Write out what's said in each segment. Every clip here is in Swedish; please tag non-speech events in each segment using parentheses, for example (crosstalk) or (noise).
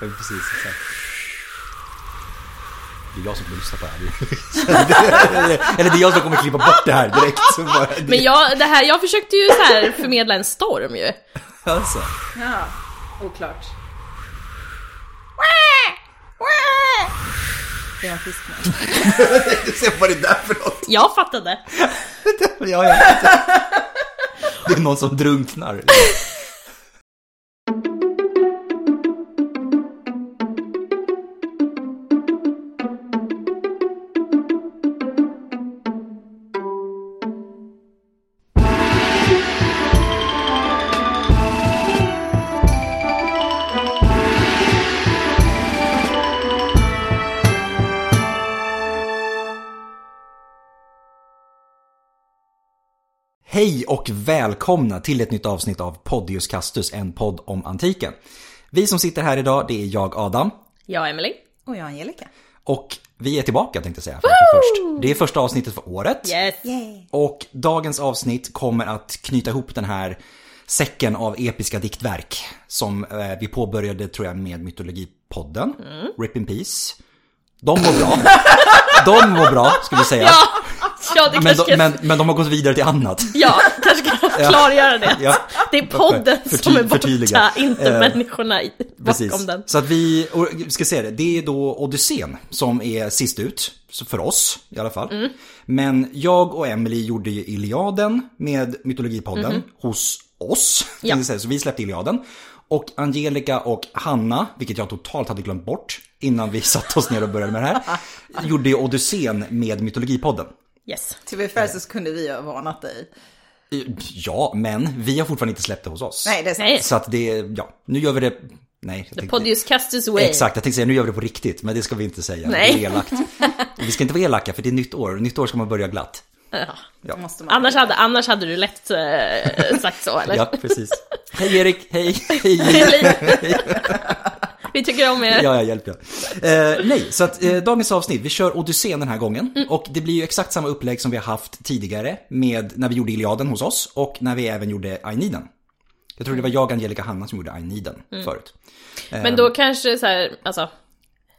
Ja, precis, exakt. Det är jag som kommer lyssna på det här. (laughs) Eller det är jag som kommer klippa bort det här direkt. Så bara, Men jag, det här, jag försökte ju så här förmedla en storm ju. alltså. Ja, oklart. Det är en fisk nu. (laughs) Du ser vad det är där för något. Jag fattade. (laughs) Ja, jag inte. Det är någon som drunknar. Hej och välkomna till ett nytt avsnitt av Podius Castus, en podd om antiken. Vi som sitter här idag, det är jag Adam. Ja, Emily. Och jag Angelica. Och vi är tillbaka tänkte jag säga. Först. Det är första avsnittet för året. Yes. Yay. Och dagens avsnitt kommer att knyta ihop den här säcken av episka diktverk som eh, vi påbörjade tror jag med Mytologipodden. Rip in Peace. De mår bra. De mår bra, ska vi säga. (laughs) Ja, (laughs) ja det men, de, ska... men, men de har gått vidare till annat. (laughs) Ja, kanske ska (laughs) klargöra det. Ja. Det är podden Förty- som är borta, förtydliga. inte Eh, människorna i- Precis. bakom den. Så att vi, och ska se det, det är då Odysseen som är sist ut. För oss i alla fall. Mm. Men jag och Emily gjorde ju Iliaden med Mytologipodden hos oss. Ja. Så vi släppte Iliaden. Och Angelica och Hanna, vilket jag totalt hade glömt bort innan vi satte oss ner och började med det här, gjorde ju Odysseen med Mytologipodden. Yes. Till be fair så kunde vi ha varnat dig. Ja, men vi har fortfarande inte släppt det hos oss. Nej, det är sant. Så att det, ja, nu gör vi det, nej. jag tänkte- Podius Castus Way. Exakt, jag tänkte säga nu gör vi det på riktigt, men det ska vi inte säga. Nej. Det är elakt. Vi ska inte vara elaka för det är nytt år, nytt år ska man börja glatt. Ja. Måste man. Annars, hade, annars hade du lätt eh, sagt så, eller? Ja, precis. Hej Erik, hej, (laughs) hej. Hej. Vi tycker om er. Ja, jag hjälper. Eh, nej, så att eh, dagens avsnitt, vi kör Odysseen den här gången. Och det blir ju exakt samma upplägg som vi har haft tidigare med när vi gjorde Iliaden hos oss och när vi även gjorde Aeneiden. Jag tror det var jag, Angelica Hanna som gjorde Aeneiden förut. Men då kanske så här, alltså,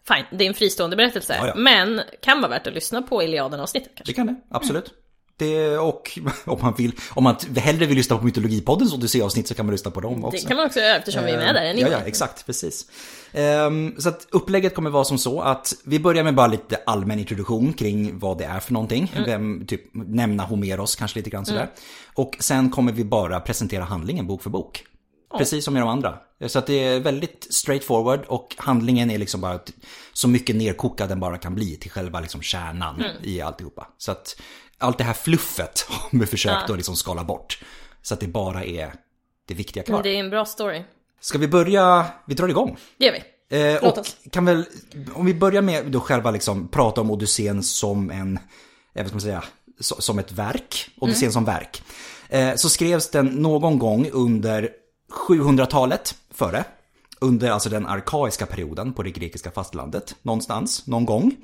fine, det är en fristående berättelse. Ja, ja. Men kan vara värt att lyssna på Iliaden-avsnittet kanske. Det kan det, absolut. Det, och (laughs) om man vill, om man hellre vill lyssna på Mytologipoddens Odyssé-avsnitt så kan man lyssna på dem också. Det kan man också göra eftersom vi är med där Ja, anyway. ja, exakt, precis. Ehm, så att upplägget kommer vara som så att vi börjar med bara lite allmän introduktion kring vad det är för någonting. Vem, typ nämna Homeros kanske lite grann sådär. Och sen kommer vi bara presentera handlingen bok för bok. Precis som i de andra. Så att det är väldigt straightforward och handlingen är liksom bara så mycket nerkokad den bara kan bli till själva liksom kärnan i alltihopa. Så att allt det här fluffet (laughs) har vi försökt att liksom skala bort. Så att det bara är det viktiga kvar. Men det är en bra story. Ska vi börja, vi drar igång. Det gör vi. Eh, Låt oss. kan väl, om vi börjar med då själva liksom prata om Odysseen som en, eh, vad ska man säga, so- som ett verk. Odysseen Mm. som verk. Eh, så skrevs den någon gång under 700-talet före. Under alltså den arkaiska perioden på det grekiska fastlandet. Någonstans, någon gång.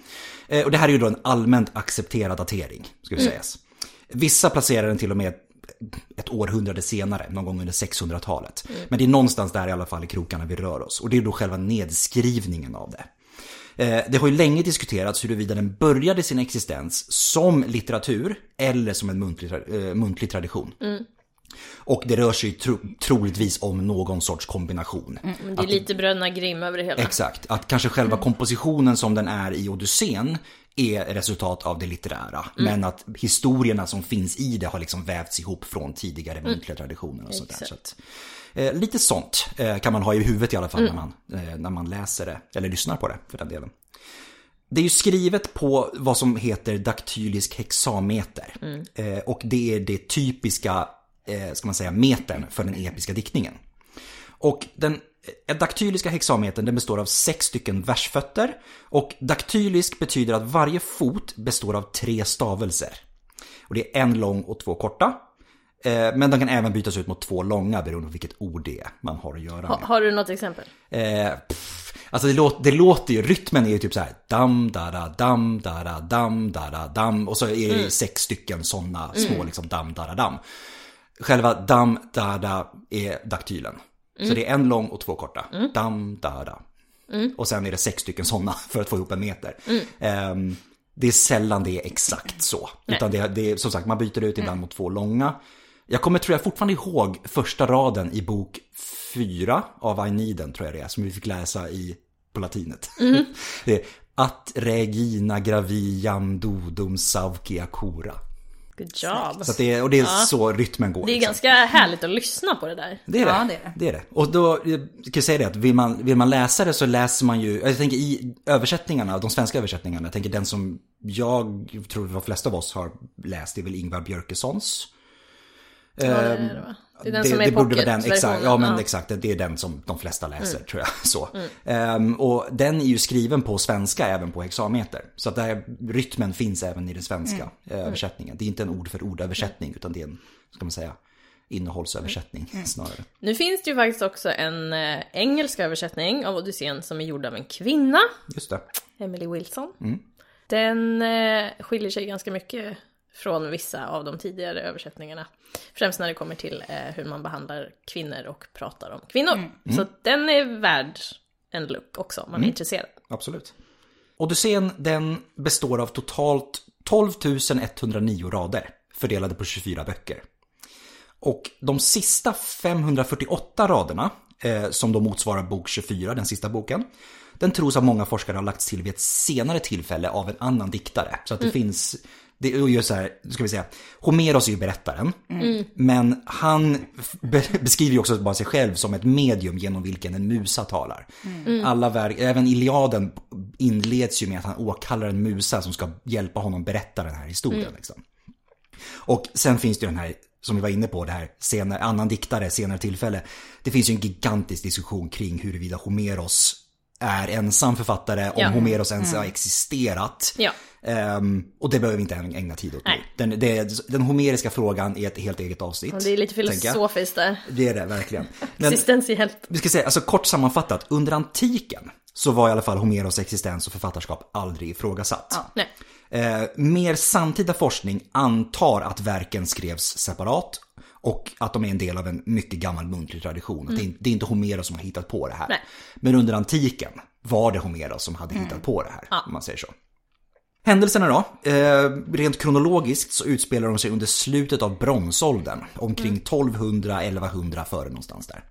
Eh, och det här är ju då en allmänt accepterad datering, ska vi Mm. sägas. Vissa placerar den till och med ett århundrade senare, någon gång under 600-talet. Men det är någonstans där i alla fall i krokarna vi rör oss. Och det är då själva nedskrivningen av det. Eh, Det har ju länge diskuterats huruvida den började sin existens som litteratur eller som en muntlig, eh, muntlig tradition. Och det rör sig tro, troligtvis om någon sorts kombination. Men det är lite Bröderna Grimm över det hela. Exakt, att kanske själva kompositionen som den är i Odysseen är resultat av det litterära. Men att historierna som finns i det har liksom vävts ihop från tidigare muntliga traditioner och sånt där. Exakt. Så att, eh, lite sånt eh, kan man ha i huvudet i alla fall när, man, eh, när man läser det, eller lyssnar på det för den delen. Det är ju skrivet på vad som heter daktylisk hexameter. Eh, och det är det typiska, eh, ska man säga, metern för den episka diktningen. Och den eh, daktyliska hexametern den består av sex stycken versfötter. Och daktylisk betyder att varje fot består av tre stavelser. Och det är en lång och två korta. Eh, Men de kan även bytas ut mot två långa beroende på vilket ord det är man har att göra med. har du något exempel? Eh, alltså det, låter, det låter ju, rytmen är ju typ så här dam, dara, dam, dara, dam, dara, dam. Och så är det sex stycken sådana små liksom dam, dara, dam. Själva dam, dada är daktylen. Så det är en lång och två korta. Dam, da, da. Och sen är det sex stycken sådana (laughs) för att få ihop en meter. Ehm, det är sällan det är exakt så. Utan det, det är som sagt, man byter ut ibland mot två långa. Jag kommer tror jag fortfarande ihåg första raden i bok fyra av Aeneiden tror jag det är, som vi fick läsa i, på latinet. (laughs) det är Att regina graviam dodum saucia cura. Good job. Så att det är, och det är så rytmen går. Det är liksom. ganska härligt att lyssna på det där. Det är det. Ja, det är det. det är det. Och då, jag ska säga det att vill man, vill man läsa det så läser man ju, jag tänker i översättningarna, de svenska översättningarna, jag tänker den som jag tror de flesta av oss har läst, det är väl Ingvar Björkessons. Ja, det är det, va? Det är den som är borde vara den, exakt, ja men Ja. exakt, det är den som de flesta läser Mm. tror jag. (laughs) Så. Ehm, och den är ju skriven på svenska även på hexameter. Så att där, rytmen finns även i den svenska Mm. eh, översättningen. Det är inte en ord för ord översättning utan det är en, ska man säga, innehållsöversättning Mm. snarare. Nu finns det ju faktiskt också en eh, engelsk översättning av Odysseen som är gjord av en kvinna, Just det. Emily Wilson. Mm. Den eh, skiljer sig ganska mycket från vissa av de tidigare översättningarna. Främst när det kommer till eh, hur man behandlar kvinnor och pratar om kvinnor. Mm. Så att den är värd en look också om man är intresserad. Absolut. Odysseen den består av totalt 12 109 rader fördelade på 24 böcker. Och de sista 548 raderna, eh, som då motsvarar bok 24, den sista boken, den tros av många forskare ha lagts till vid ett senare tillfälle av en annan diktare. Så att det finns, det är ju så här, ska vi säga, Homeros är ju berättaren. Men han be- beskriver ju också bara sig själv som ett medium genom vilken en musa talar. Alla verk, även Iliaden inleds ju med att han åkallar en musa som ska hjälpa honom berätta den här historien. Liksom. Och sen finns det ju den här, som vi var inne på, det här senare, annan diktare, senare tillfälle. Det finns ju en gigantisk diskussion kring huruvida Homeros är ensam författare, om Ja. Homeros ens har existerat. Ja. Ehm, och det behöver vi inte ägna tid åt nu. Nej. Den, det, den homeriska frågan är ett helt eget avsnitt. Och det är lite filosofiskt där. Det är det verkligen. (laughs) Existentiellt. vi ska säga, alltså kort sammanfattat, under antiken så var i alla fall Homeros existens och författarskap aldrig ifrågasatt. Nej. Eh, mer samtida forskning antar att verken skrevs separat och att de är en del av en mycket gammal muntlig tradition. Att Det, är, det är inte Homeros som har hittat på det här. Nej. Men under antiken var det Homeros som hade hittat på det här, om man säger så. Händelserna då? Eh, rent kronologiskt så utspelar de sig under slutet av bronsåldern, omkring 1200-1100 före någonstans där.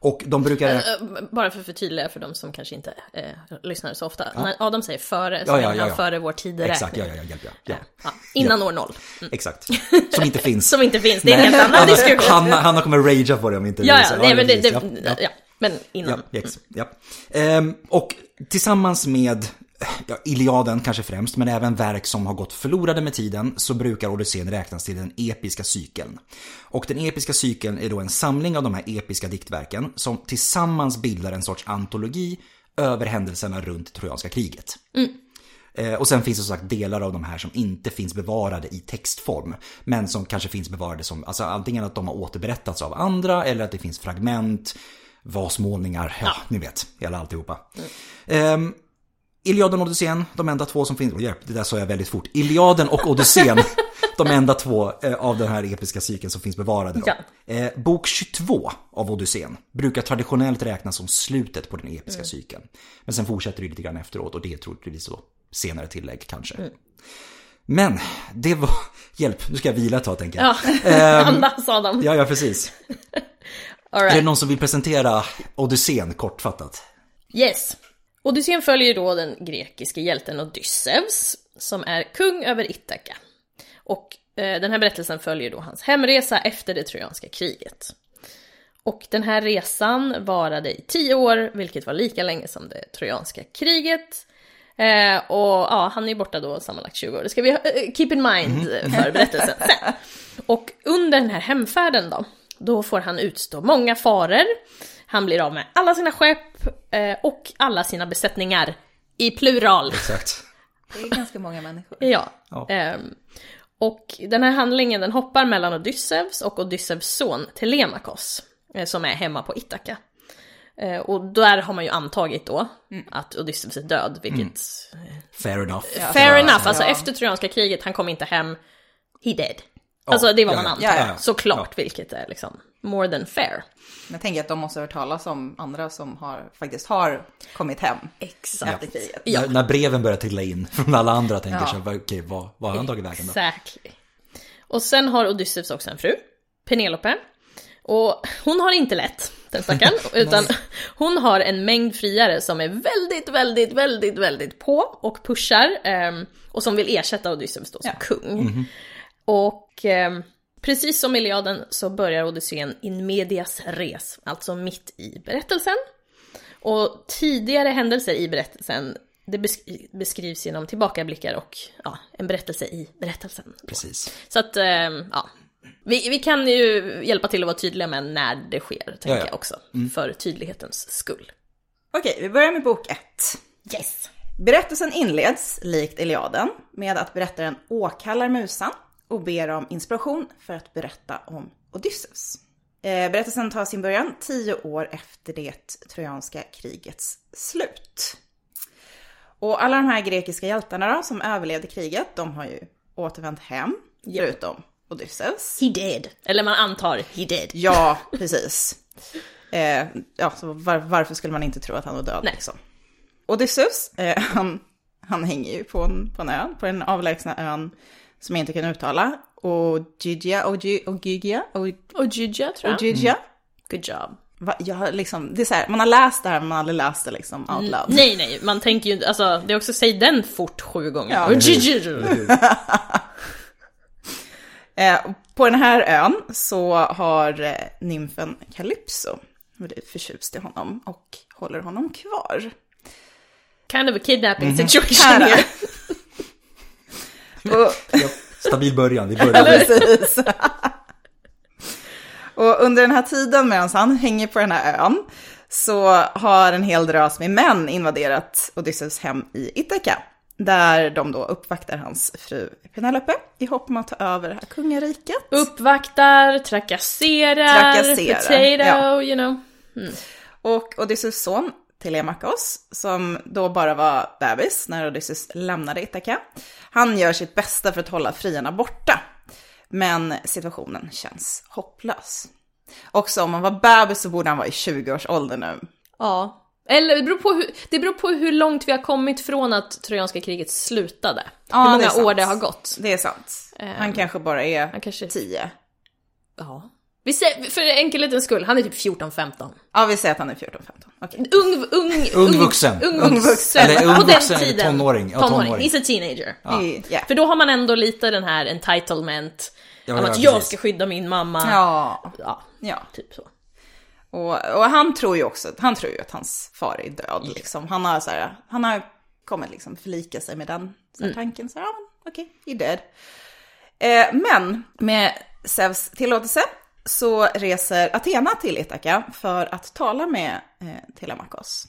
Och de brukar... Eh, Bara för att förtydliga för de som kanske inte eh, lyssnar så ofta. När Adam säger före, så Ja, ja, ja, ja. före vår tideräkning. Exakt, ja, ja, ja, hjälp, ja. ja. Ja, innan år noll. Mm. Exakt. (laughs) Som inte finns. Som inte finns, det är en helt annan diskussion. Hanna, Hanna kommer ragea på det om inte Ja, ja, nej, men det, det, ja, ja. men innan. Ja, ex, ja. Ehm, och tillsammans med ja, Iliaden kanske främst, men även verk som har gått förlorade med tiden, så brukar Odysseen räknas till den episka cykeln. Och den episka cykeln är då en samling av de här episka diktverken som tillsammans bildar en sorts antologi över händelserna runt Trojanska kriget. Eh, Och sen finns det som sagt delar av de här som inte finns bevarade i textform. Men som kanske finns bevarade som, alltså antingen att de har återberättats av andra eller att det finns fragment, vasmålningar, ja, ni vet, hela alltihopa. Ehm, Iliaden och Odysseen, de enda två som finns, oh, hjälp, det där sa jag väldigt fort. Iliaden och Odysseen, (laughs) de enda två eh, av den här episka cykeln som finns bevarade. Ja. Eh, bok 22 av Odysseen brukar traditionellt räknas som slutet på den episka cykeln. Men sen fortsätter det lite grann efteråt och det är troligtvis då senare tillägg kanske. Men det var, (laughs) hjälp, nu ska jag vila ett tag tänker jag. Ja, (laughs) andas Adam. Ja, ja precis. All Är det right. någon som vill presentera Odysseen kortfattat? Yes. Odysseen följer då den grekiske hjälten Odysseus, som är kung över Ithaka. Och eh, den här berättelsen följer då hans hemresa efter det trojanska kriget. Och den här resan varade i tio år, vilket var lika länge som det trojanska kriget. Eh, och ja, han är borta då sammanlagt 20 år. Det ska vi ha, eh, keep in mind för berättelsen (laughs) sen. Och under den här hemfärden då, då får han utstå många faror. Han blir av med alla sina skepp eh, och alla sina besättningar. I plural. Exakt. Det är ganska många människor. (laughs) Ja. Ja. Ehm, och den här handlingen den hoppar mellan Odysseus och Odysseus son Telemakos, eh, som är hemma på Ithaka. Eh, och där har man ju antagit då att Odysseus är död, vilket... Fair enough. Fair Ja, enough, alltså Ja. efter Trojanska kriget, han kom inte hem, he dead. Alltså det är vad ja, man antar. ja, ja. Såklart, Ja. vilket är liksom more than fair. Jag tänker att de måste ha hört talas om andra som har, faktiskt har kommit hem Exakt. efter kriget. Ja. När, när breven börjar trilla in (laughs) från alla andra tänker Ja. sig, vad- okej, vad, vad har han tagit vägen då? Exactly. Och sen har Odysseus också en fru, Penelope. Och hon har inte lätt, den stackaren, (laughs) utan hon har en mängd friare som är väldigt, väldigt, väldigt, väldigt på och pushar ehm, och som vill ersätta Odysseus då som Ja. kung. Och ehm, precis som Iliaden så börjar Odysseen in medias res, alltså mitt i berättelsen. Och tidigare händelser i berättelsen, det besk- beskrivs genom tillbakablickar och ja, en berättelse i berättelsen. Precis. Så att, ehm, ja. Vi, vi kan ju hjälpa till att vara tydliga med när det sker, tänker Ja, ja. jag också. För tydlighetens skull. Okej, vi börjar med bok ett. Yes! Berättelsen inleds, likt Iliaden, med att berättaren åkallar musan och ber om inspiration för att berätta om Odysseus. Eh, berättelsen tar sin början tio år efter det trojanska krigets slut. Och alla de här grekiska hjältarna då, som överlevde kriget, de har ju återvänt hem, förutom Odysseus. He did. Eller man antar, he did. Ja, precis. Eh, ja, så var, varför skulle man inte tro att han var död? Nej. Liksom? Odysseus, eh, han, han hänger ju på en, på en ö, på den avlägsna ön som jag inte kan uttala. Ogygia, Ogy- Ogygia, O- Och Judja, tror jag. Ogygia. Good job. Va, jag har liksom, det är så här, man har läst det här men man har aldrig läst det liksom out loud. Nej, nej, man tänker ju alltså det är också, säg den fort sju gånger. Ja. (laughs) Eh, på den här ön så har eh, nymfen Calypso blivit förtjust i honom och håller honom kvar. Kind of a kidnapping Mhm. situation Kinda. here. (laughs) Och, Ja, stabil början, vi börjar med Precis. och under den här tiden medan han hänger på den här ön så har en hel drös med män invaderat Odysseus hem i Ithaka. Där de då uppvaktar hans fru Penelope i hopp om att ta över det här kungariket. Uppvaktar, trakasserar, Trakasserar, potato, ja. you know. Och Odysseus son Telemakos, som då bara var bebis när Odysseus lämnade Ithaka, han gör sitt bästa för att hålla friarna borta. Men situationen känns hopplös. Också om man var bebis så borde han vara i 20-årsåldern nu. Ja. Eller det beror, på hur, det beror på hur långt vi har kommit från att Trojanska kriget slutade. Ja, hur det många sant. år det har gått. Det är sant. Han kanske bara är Han kanske... 10. Ja. Vi säger, för enkelhetens skull, han är typ 14-15. Ja, vi säger att han är 14-15. Okej. Ung, ung, Ung vuxen. Ung Ung vuxen. Eller ung På den vuxen eller tiden. tonåring. Ja, tonåring. He's a teenager. Ja. För då har man ändå lite den här entitlement. Ja, ja, att jag precis. ska skydda min mamma. Ja. Ja, ja. typ så. Och, och han tror ju också, han tror ju att hans far är död liksom. Han har så här, han har kommit liksom förlika sig med den så här, tanken. Så här, ja, okej, he dead. Eh, men med Zeus tillåtelse så reser Athena till Ithaka för att tala med eh, Telemakos.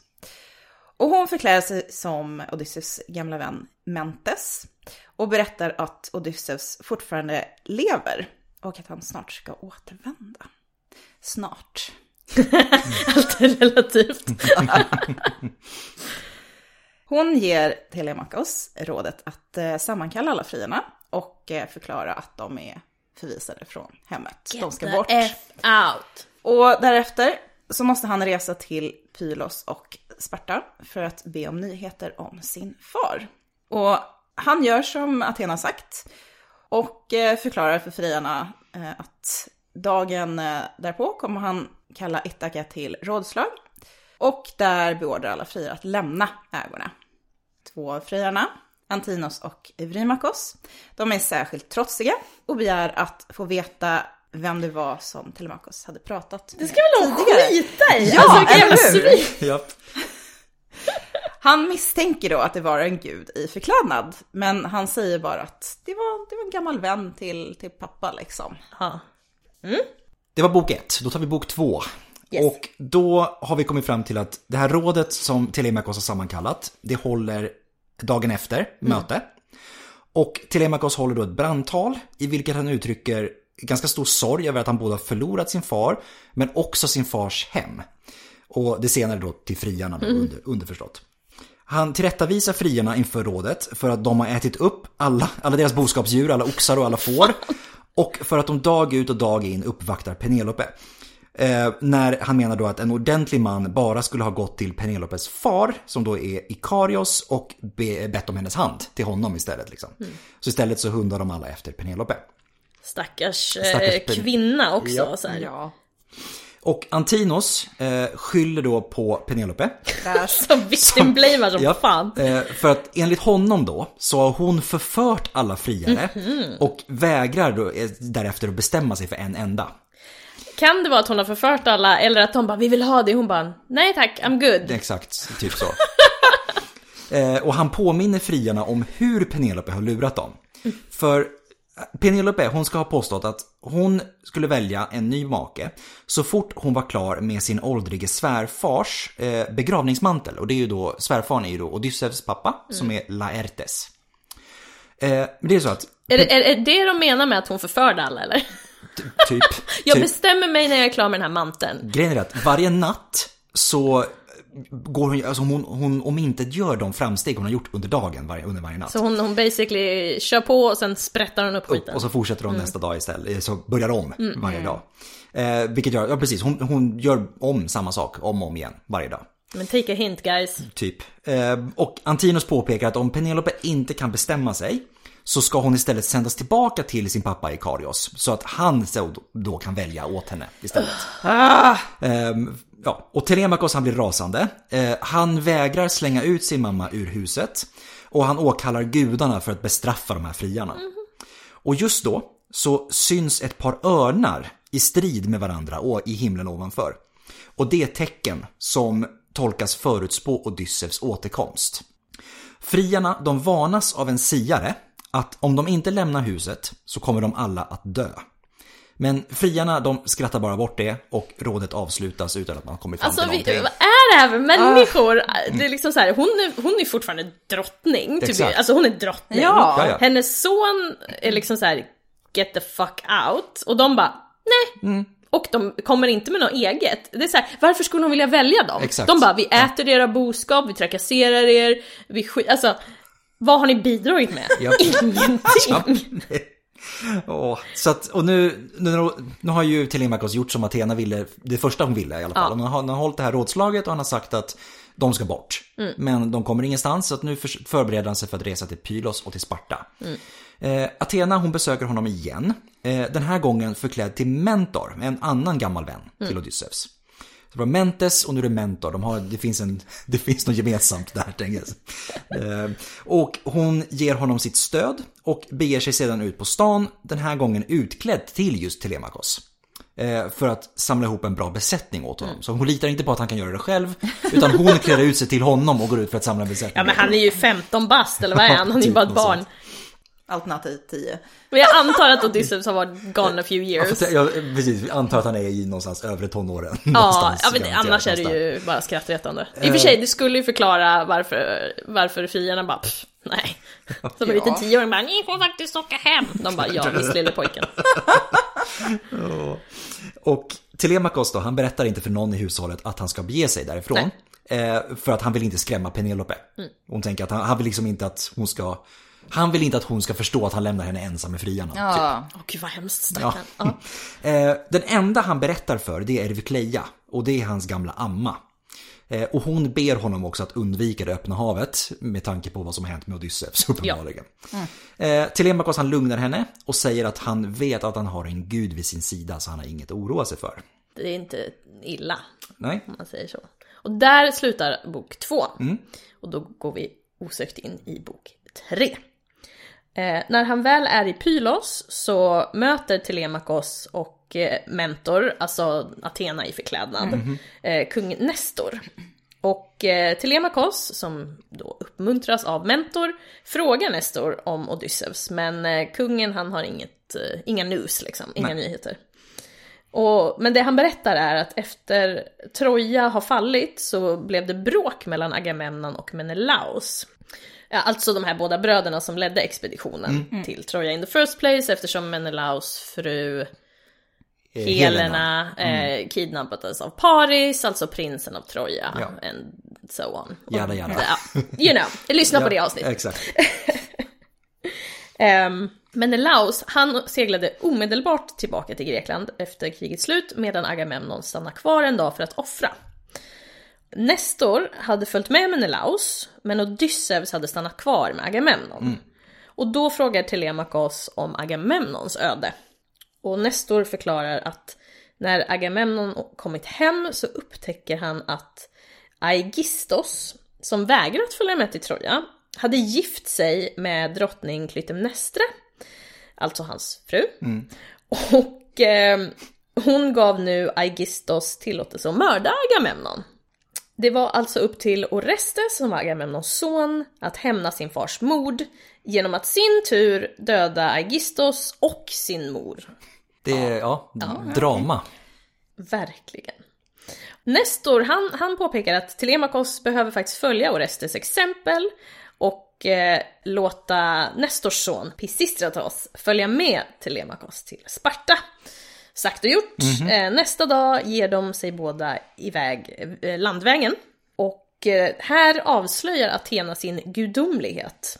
Och hon förklarar sig som Odysseus gamla vän Mentes och berättar att Odysseus fortfarande lever och att han snart ska återvända. Snart. (laughs) Allt är relativt. (laughs) Hon ger Telemakos rådet att eh, sammankalla alla friarna och eh, förklara att de är förvisade från hemmet. de ska Get the bort. F out. Och därefter så måste han resa till Pylos och Sparta för att be om nyheter om sin far. Och han gör som Athena sagt och eh, förklarar för friarna eh, att dagen eh, därpå kommer han kalla Ithaka till rådslag och där beordrar alla friar att lämna ägorna. Två av friarna, Antinos och Evrymakos, de är särskilt trotsiga och begär att få veta vem det var som Telemakos hade pratat Det ska väl de skita i? Ja, alltså, eller hur? Japp. (laughs) Han misstänker då att det var en gud i förklädnad, men han säger bara att det var, det var en gammal vän till, till pappa liksom. Ja. Det var bok ett, då tar vi bok två. Yes. Och då har vi kommit fram till att det här rådet som Telemakos har sammankallat, det håller dagen efter möte. Och Telemakos håller då ett brandtal i vilket han uttrycker ganska stor sorg över att han både har förlorat sin far, men också sin fars hem. Och det senare då till friarna, då, under, underförstått. Han tillrättavisar friarna inför rådet för att de har ätit upp alla, alla deras boskapsdjur, alla oxar och alla får. (laughs) Och för att de dag ut och dag in uppvaktar Penelope. Eh, när han menar då att en ordentlig man bara skulle ha gått till Penelopes far, som då är Ikarios, och be, bett om hennes hand till honom istället. Liksom. Så istället så hundar de alla efter Penelope. Stackars, eh, Stackars Pen- kvinna också. Ja. Så här. Ja. Och Antinos eh, skyller då på Penelope. (laughs) Som victim-blamear som Ja, fan. Eh, för att enligt honom då så har hon förfört alla friare Mhm. och vägrar då, eh, därefter att bestämma sig för en enda. Kan det vara att hon har förfört alla eller att de bara vi vill ha det? Hon bara nej tack, I'm good. Exakt, typ så. (laughs) eh, och han påminner friarna om hur Penelope har lurat dem. För Penelope, hon ska ha påstått att hon skulle välja en ny make så fort hon var klar med sin åldrige svärfars eh, begravningsmantel. Och det är ju då, svärfaren är ju då Odysseus pappa som är Laertes. Eh, men det är så att, Är det, är det de menar med att hon förförde alla eller? Typ, (laughs) Jag typ bestämmer mig när jag är klar med den här manteln. Grejen är att varje natt så går hon, alltså hon, hon omintetgör de framsteg hon har gjort under dagen, varje, under varje natt. Så hon, hon basically kör på och sen sprättar hon upp skiten. och så fortsätter de nästa dag istället, eh, så börjar om varje dag. Eh, vilket gör, ja precis, hon, hon gör om samma sak om och om igen varje dag. Men take a hint guys. Typ. Eh, och Antinos påpekar att om Penelope inte kan bestämma sig så ska hon istället sändas tillbaka till sin pappa Ikarios. Så att han så då kan välja åt henne istället. Ehm, ja, och Telemakos han blir rasande. Eh, han vägrar slänga ut sin mamma ur huset. Och han åkallar gudarna för att bestraffa de här friarna. Och just då så syns ett par örnar i strid med varandra och i himlen ovanför. Och det är ett tecken som tolkas förutspå Odysseus återkomst. Friarna de varnas av en siare att om de inte lämnar huset så kommer de alla att dö. Men friarna de skrattar bara bort det och rådet avslutas utan att man kommer fram Alltså till någonting. vad är det här för människor? Det är liksom så här, hon, är, hon är fortfarande drottning. Typ, Exakt. alltså hon är drottning. Ja. Ja, ja. Hennes son är liksom så här, get the fuck out. Och de bara, nej. Mm. Och de kommer inte med något eget. Det är så här, varför skulle de vilja välja dem? Exakt. De bara, vi äter era boskap, vi trakasserar er, vi skit... Alltså, vad har ni bidragit med? Ja. (laughs) Ingenting! Åh, så att, och nu, nu, nu har ju Telemakos gjort som Athena ville, det första hon ville i alla fall. Ja. Hon, har, hon har hållit det här rådslaget och han har sagt att de ska bort. Men de kommer ingenstans så att nu för, förbereder han sig för att resa till Pylos och till Sparta. Eh, Athena hon besöker honom igen. Eh, den här gången förklädd till Mentor, en annan gammal vän till Odysseus. Så det var Mentes och nu är det Mentor. De har, det, finns en, (laughs) det finns något gemensamt där, tänker jag. Eh, Och hon ger honom sitt stöd och beger sig sedan ut på stan, den här gången utklädd till just Telemakos. Eh, För att samla ihop en bra besättning åt honom. Så hon litar inte på att han kan göra det själv, utan hon klär ut sig till honom och går ut för att samla en besättning. Ja men han är ju 15 bast eller vad är han? Han är ju Typ bara ett barn. Alternativ 10. Men jag antar att Odysseus har varit gone a few Ja, years. för- ja, precis, vi antar att han är i någonstans övre tonåren. Ja, ja men annars är det ju bara skrattretande. I och för sig, det skulle ju förklara varför, varför friarna bara pff, nej. Som en liten tioåring bara, ni får faktiskt åka hem. De bara, ja visst lille pojken. (laughs) Och Telemakos då, han berättar inte för någon i hushållet att han ska bege sig därifrån. Eh, för att han vill inte skrämma Penelope. Mm. Hon tänker att han, han vill liksom inte att hon ska... Han vill inte att hon ska förstå att han lämnar henne ensam med friarna. Ja. Åh gud vad hemskt Ja. stackarn. Ja. (laughs) Eh, den enda han berättar för det är Ervikleia och det är hans gamla amma. Eh, och hon ber honom också att undvika det öppna havet med tanke på vad som har hänt med Odysseus (laughs) uppenbarligen. Eh, Telemakos han lugnar henne och säger att han vet att han har en gud vid sin sida så han har inget att oroa sig för. Det är inte illa, Nej, om man säger så. Och där slutar bok två. Mm. Och då går vi osökt in i bok tre. Eh, när han väl är i Pylos så möter Telemakos och eh, mentor, alltså Athena i förklädnad, Mhm. eh, kung Nestor. Och eh, Telemakos, som då uppmuntras av mentor, frågar Nestor om Odysseus, men eh, kungen han har inget, eh, inga news liksom, inga nyheter. Och, men det han berättar är att efter Troja har fallit så blev det bråk mellan Agamemnon och Menelaos. Ja, Alltså de här båda bröderna som ledde expeditionen till Troja in the first place eftersom Menelaos fru Eh, Helena eh, kidnappades av Paris, alltså prinsen av Troja, Ja. and so on. Jada, Och- jada. Ja, you know, lyssna (laughs) på det avsnittet. Exakt. (laughs) Ehm, Menelaus, han seglade omedelbart tillbaka till Grekland efter krigets slut medan Agamemnon stannade kvar en dag för att offra. Nestor hade följt med Menelaus, men Odysseus hade stannat kvar med Agamemnon. Och då frågar Telemakos om Agamemnons öde. Och Nestor förklarar att när Agamemnon kommit hem så upptäcker han att Aigistos, som vägrat följa med till Troja, hade gift sig med drottning Klytemnestra, alltså hans fru. Och eh, hon gav nu Aigistos tillåtelse att mörda Agamemnon. Det var alltså upp till Orestes, som var Agamemnons son, att hämna sin fars mord genom att sin tur döda Aigistos och sin mor. Det är, ja, drama. Verkligen. Nestor, han, han påpekar att Telemakos behöver faktiskt följa Orestes exempel och eh, låta Nestors son Pisistratos följa med Telemakos till Sparta. Sagt och gjort. Eh, nästa dag ger de sig båda iväg eh, landvägen. Och eh, här avslöjar Athena sin gudomlighet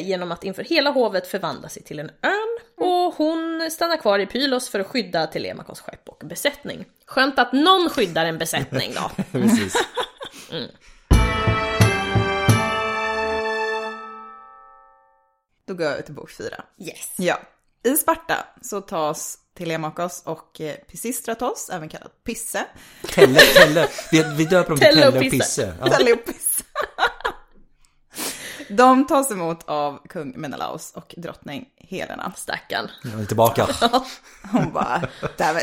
genom att inför hela hovet förvandla sig till en örn. Och hon stannar kvar i Pylos för att skydda Telemakos skepp och besättning. Skönt att någon skyddar en besättning då. (laughs) Precis. Då går jag över till bok fyra. Yes. Ja. I Sparta så tas Telemakos och eh, Pisistratos, även kallad Pisse. Telle, Telle. Vi, vi döper dem till Telle och Pisse. Ja. Telle och Pisse. De tas emot av kung Menelaus och drottning Helena. Stackarn. Nu är tillbaka. Hon bara. Och, eh,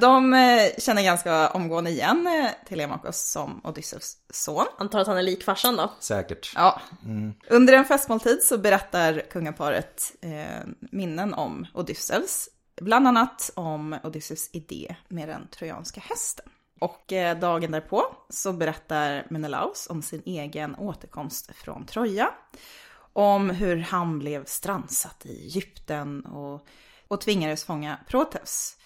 De eh, känner ganska omgående igen eh, Telemakos som Odysseus son. Antar att han är lik farsan då. Säkert. Ja. Under en festmåltid så berättar kungaparet eh, minnen om Odysseus. Bland annat om Odysseus idé med den trojanska hästen. Och eh, dagen därpå så berättar Menelaus om sin egen återkomst från Troja. Om hur han blev strandsatt i Egypten och, och tvingades fånga Proteus.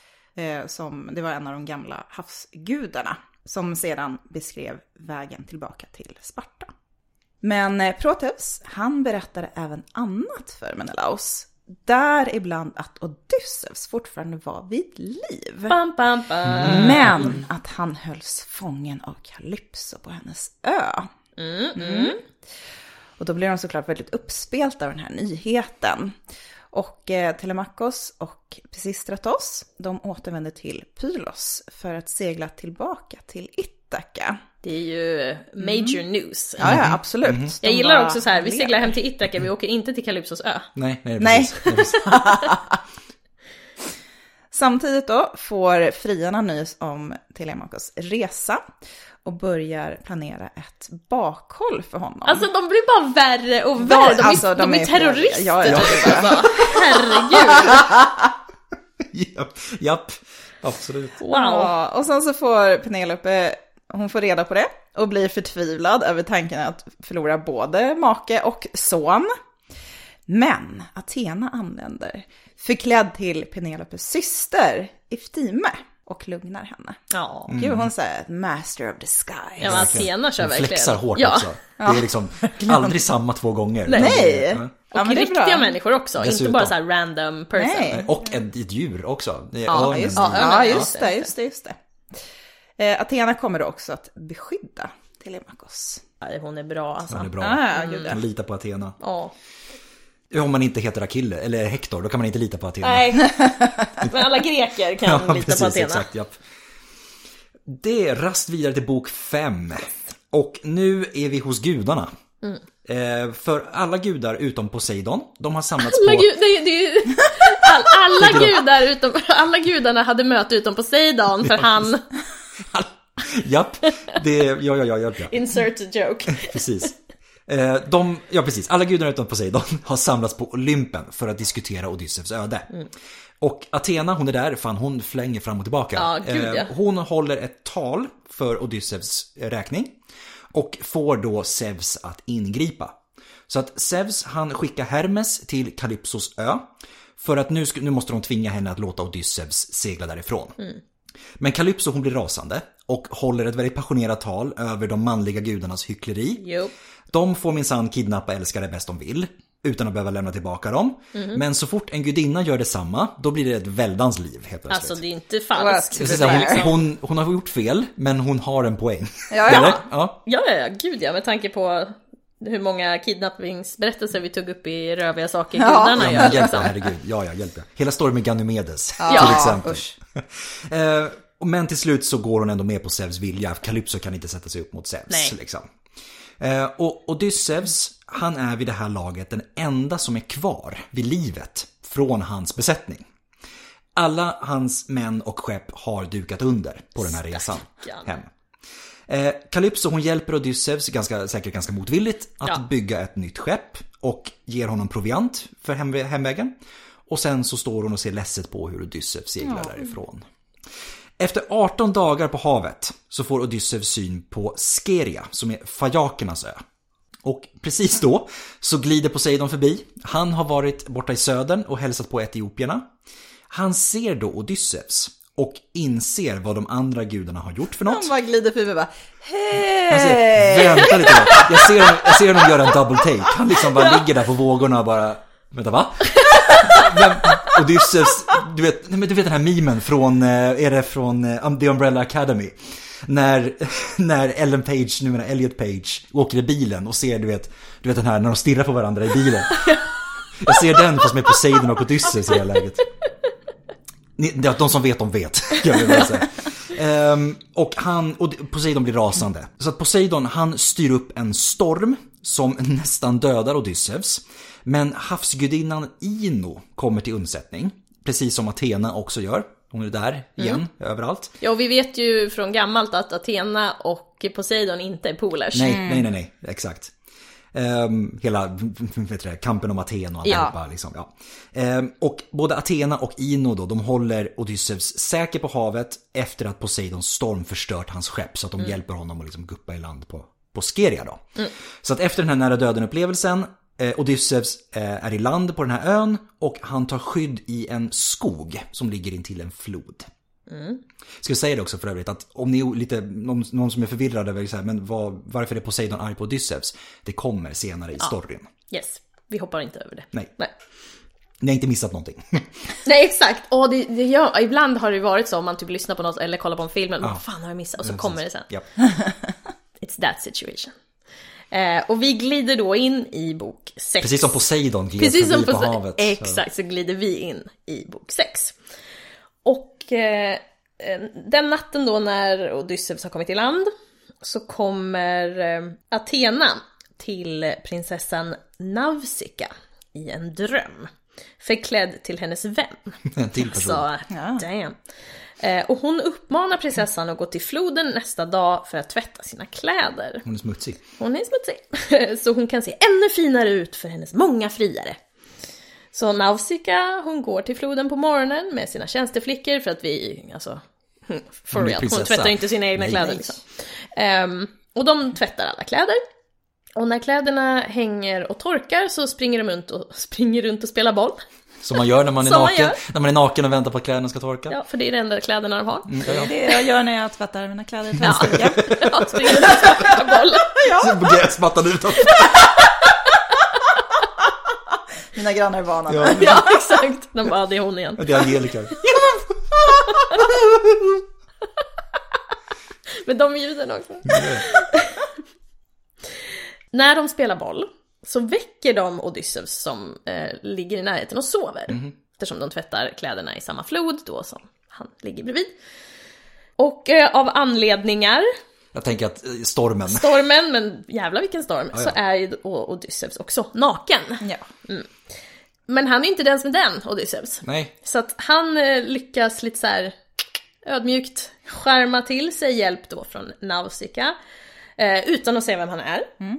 Eh, som, det var en av de gamla havsgudarna. Som sedan beskrev vägen tillbaka till Sparta. Men eh, Proteus, han berättade även annat för Menelaus. Däribland att Odysseus fortfarande var vid liv. Bam, bam, bam. Men att han hölls fången av Calypso på hennes ö. Mm. Och då blev de såklart väldigt uppspelta av den här nyheten. Och eh, Telemakos och Pisistratos, de återvände till Pylos för att segla tillbaka till Ithaka. Det är ju major news. Ja, ja, absolut. De Jag gillar också så här, vi seglar hem till Ithaka, vi åker inte till Calypsos ö. Nej, nej, Nej. precis. Nej. (laughs) (laughs) Samtidigt då får friarna nys om Telemakos resa och börjar planera ett bakhåll för honom. Alltså de blir bara värre och värre, de är, alltså, de de är är terrorister Ja, ja. alltså. Herregud, (laughs) Japp, japp, absolut. wow. Ja, och sen så får Penelope, hon får reda på det och blir förtvivlad över tanken att förlora både make och son. Men Athena anländer, förklädd till Penelopes syster Iftime och lugnar henne. Ja. Gud, hon säger master of disguise. Ja, men Athena kör Hon verkligen. flexar hårt ja. också. Det är liksom (laughs) aldrig samma två gånger. Nej. Ja. Ja, Och är riktiga bra. människor också, inte Dessutom. bara så här random person. Nej. Och ett, ett djur också. Ja. Just, Ja, ja, just ja. det, just det, just det. Eh, Athena kommer då också att beskydda Telemakos. Ja, Hon är bra alltså. Han är bra. Ah, ja. Man litar på Athena. Ja. Om man inte heter Akille, eller Hector, då kan man inte lita på Athena. Nej, (laughs) men alla greker kan Ja, lita precis, på Athena. exakt, japp. Det är rast vidare till bok 5. Och nu är vi hos gudarna. Mm. Eh, för alla gudar utom Poseidon, de har samlats Alla, på... gud, det, det, (laughs) all, alla, gudar utom, alla gudarna hade möte utom Poseidon för han (laughs) Japp, det. Ja, ja, ja, ja. ja. insert a joke. Precis. Eh, De, ja precis, alla gudarna utom Poseidon (laughs) har samlats på Olympen för att diskutera Odysseus öde. Och Athena, hon är där, fan hon flänger fram och tillbaka. Ja, gud, ja. Eh, Hon håller ett tal för Odysseus räkning. Och får då Zeus att ingripa. Så att Zeus, han skickar Hermes till Calypsos ö. För att nu, nu måste de tvinga henne att låta Odysseus segla därifrån. Men Calypso hon blir rasande och håller ett väldigt passionerat tal över de manliga gudarnas hyckleri. Jo. De får minsann kidnappa älskare bäst de vill. utan att behöva lämna tillbaka dem. Men så fort en gudinna gör detsamma, då blir det ett väldans liv helt plötsligt. Alltså det är inte falskt. Säga, hon, hon, hon har gjort fel, men hon har en poäng. Ja, ja. Ja. Ja, ja, ja, gud ja, med tanke på hur många kidnappningsberättelser vi tog upp i Röviga saker Ja. gudarna Ja, gör. hjälp liksom. herregud. Ja, ja, hjälp. Hela storyn med Ganymedes, Ja, till exempel. usch. (laughs) Eh, och men till slut så går hon ändå med på Zeus vilja. Calypso kan inte sätta sig upp mot Zeus. Nej. Liksom. Eh, och Odysseus, han är vid det här laget den enda som är kvar vid livet från hans besättning. Alla hans män och skepp har dukat under på den här resan hem. Eh, Calypso hon hjälper Odysseus, ganska, säkert ganska motvilligt, att Ja. bygga ett nytt skepp och ger honom proviant för hem, hemvägen. Och sen så står hon och ser ledset på hur Odysseus seglar därifrån. Efter 18 dagar på havet så får Odysseus syn på Skeria, som är Fajakernas ö. Och precis då så glider Poseidon förbi. Han har varit borta i södern och hälsat på etiopierna. Han ser då Odysseus och inser vad de andra gudarna har gjort för något. Han bara glider förbi och bara Jag ser, hej! vänta lite. (laughs) Jag ser, honom, jag ser honom göra en double take. Han liksom bara ligger där på vågorna och bara, vänta va? Vem, Odysseus, du vet, nej, men du vet den här memen från, eh, är det från eh, um, The Umbrella Academy? När, (laughs) när Ellen Page, numera Elliot Page, åker i bilen och ser, du vet, du vet den här när de stirrar på varandra i bilen. Jag ser den fast med Poseidon och Odysseus i det här läget. Ni- De som vet, de vet. Jag bara säga. Ehm, och han, och Poseidon blir rasande. Så att Poseidon, han styr upp en storm som nästan dödar Odysseus. Men havsgudinnan Ino kommer till undsättning. Precis som Athena också gör. Hon är där igen, överallt. Ja, och vi vet ju från gammalt att Athena och Poseidon inte är polers. Nej, nej, nej, nej, exakt. Ehm, hela (laughs) vet du det, kampen om Aten och Ja. alltihopa. Liksom, ja. Ehm, och både Athena och Ino då, de håller Odysseus säker på havet efter att Poseidons storm förstört hans skepp. Så att de hjälper honom att liksom guppa i land på, på Skeria då. Så att efter den här nära döden upplevelsen eh, Odysseus eh, är i land på den här ön och han tar skydd i en skog som ligger intill en flod. Ska jag säga det också för övrigt att om ni är lite, någon, någon som är förvirrad över så här, men vad, varför är Poseidon arg på Odysseus? Det kommer senare i storyn. Yes, vi hoppar inte över det. Nej. Nej. Ni har inte missat någonting. (laughs) Nej exakt, och det, det gör, ibland har det varit så om man typ lyssnar på något eller kollar på en film, men vad fan har jag missat? Och så kommer det sen. Ja. (laughs) It's that situation. Eh, och vi glider då in i bok 6. Precis som Poseidon gled Precis som förbi på havet. så- Exakt, så glider vi in i bok 6. Och eh, eh, den natten då när Odysseus har kommit i land så kommer eh, Athena till prinsessan Nausicaa i en dröm. Förklädd till hennes vän. (laughs) En till person. Så, damn. Eh, och hon uppmanar prinsessan att gå till floden nästa dag för att tvätta sina kläder. Hon är smutsig. Hon är smutsig. (laughs) Så hon kan se ännu finare ut för hennes många friare. Så Nausicaa, hon går till floden på morgonen med sina tjänsteflickor för att vi, alltså, hmm, for real, hon tvättar inte sina egna Nej, kläder liksom. Ehm, och de tvättar alla kläder. Och när kläderna hänger och torkar så springer de runt och, (laughs) springer runt och spelar boll. Som man gör när man är (laughs) Som man naken. gör. När man är naken och väntar på att kläderna ska torka. Ja, för det är det enda kläderna de har. Mm, ja, ja. Det är det jag gör när jag tvättar mina kläder i tvättstugan. (laughs) Ja, springer runt och spelar boll. Så gräsmattan utanför. Mina grannar är vana. Ja, Ja, (laughs) exakt. De bara, det är hon igen. det är Angelica. Men de ljuden också. När de spelar boll så väcker de Odysseus som eh, ligger i närheten och sover. Eftersom de tvättar kläderna i samma flod då som han ligger bredvid. Och eh, av anledningar, Jag tänker att eh, stormen. stormen, men jävla vilken storm, ja. så är ju Odysseus också naken. Ja. Men han är inte den som är den, Odysseus. Nej. Så att han eh, lyckas lite så här ödmjukt skärma till sig hjälp då från Nausicaa. Eh, utan att säga vem han är. Eh,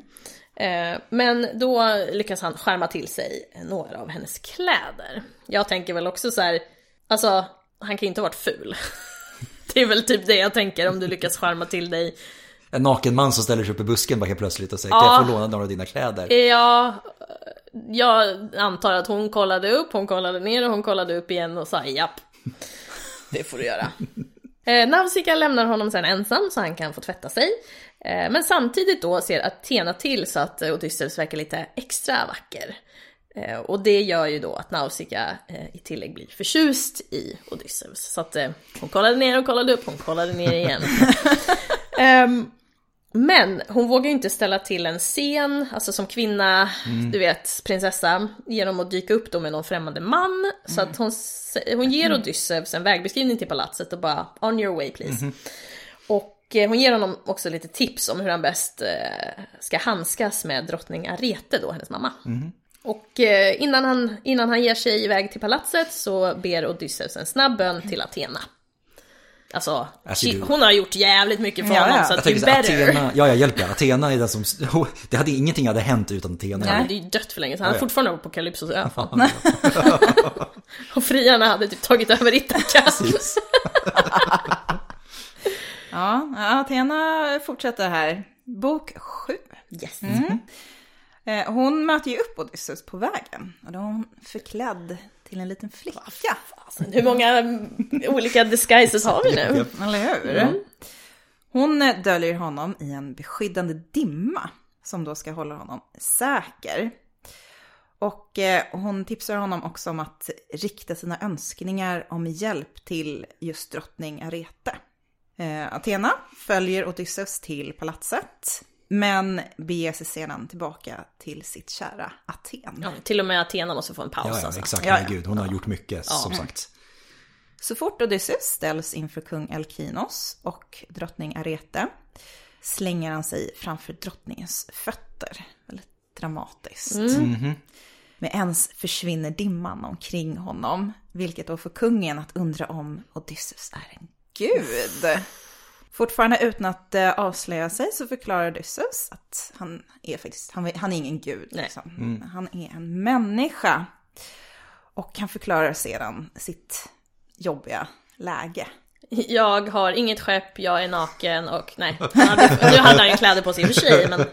men då lyckas han skärma till sig några av hennes kläder. Jag tänker väl också så här, alltså han kan ju inte ha varit ful. (laughs) Det är väl typ det jag tänker om du lyckas skärma till dig. En naken man som ställer sig upp i busken bara helt plötsligt och säger Ja. kan jag få låna några av dina kläder? Ja, jag antar att hon kollade upp, hon kollade ner och hon kollade upp igen och sa japp. Det får du göra. (laughs) Eh, Nausicaa lämnar honom sen ensam så han kan få tvätta sig. Eh, men samtidigt då ser Athena till så att Odysseus verkar lite extra vacker. Eh, och det gör ju då att Nausicaa eh, i tillägg blir förtjust i Odysseus. Så att hon kollade ner och kollade upp, hon kollade ner igen. (laughs) Ehm, men hon vågar ju inte ställa till en scen, alltså som kvinna, du vet, prinsessa, genom att dyka upp då med någon främmande man. Så att hon, hon ger Odysseus en vägbeskrivning till palatset och bara on your way please. Eh, hon ger honom också lite tips om hur han bäst eh, ska handskas med drottning Arete då, hennes mamma. Och eh, innan han, innan han ger sig iväg till palatset så ber Odysseus en snabb bön till Athena. Alltså, Alltså, du- hon har gjort jävligt mycket för Ja, honom ja. så att så, better. Athena, ja jag hjälper. Athena är den som, (laughs) det hade, ingenting hade hänt utan Athena. Han hade ju dött för länge sedan, han är Ja, fortfarande på Calypsos ö. Och friarna hade typ tagit över Ithaka. (laughs) Ja, Athena fortsätter här. Bok 7. Yes. Eh, Hon möter ju upp Odysseus på vägen. Och då är hon förklädd till en liten flicka. Alltså, hur många mm, olika disguises har vi nu? Eller hur? Hon eh, döljer honom i en beskyddande dimma som då ska hålla honom säker. Och eh, hon tipsar honom också om att rikta sina önskningar om hjälp till just drottning Arete. Eh, Athena följer Odysseus till palatset, men beger sig sedan tillbaka till sitt kära Aten. Ja, till och med Athena måste få en paus Ja, ja, alltså. exakt. Ja, ja. Herregud, hon har gjort mycket som sagt. Så fort Odysseus ställs inför kung Elkinos och drottning Arete slänger han sig framför drottningens fötter. Väldigt dramatiskt. Men ens försvinner dimman omkring honom, vilket då får kungen att undra om Odysseus är en gud. Fortfarande utan att eh, avslöja sig så förklarar Odysseus att han är faktiskt, han, han är ingen gud. Nej. Liksom. Han är en människa. Och han förklarar sedan sitt jobbiga läge. Jag har inget skepp, jag är naken och nej. Han hade, nu hade han ju kläder på sig i och för sig men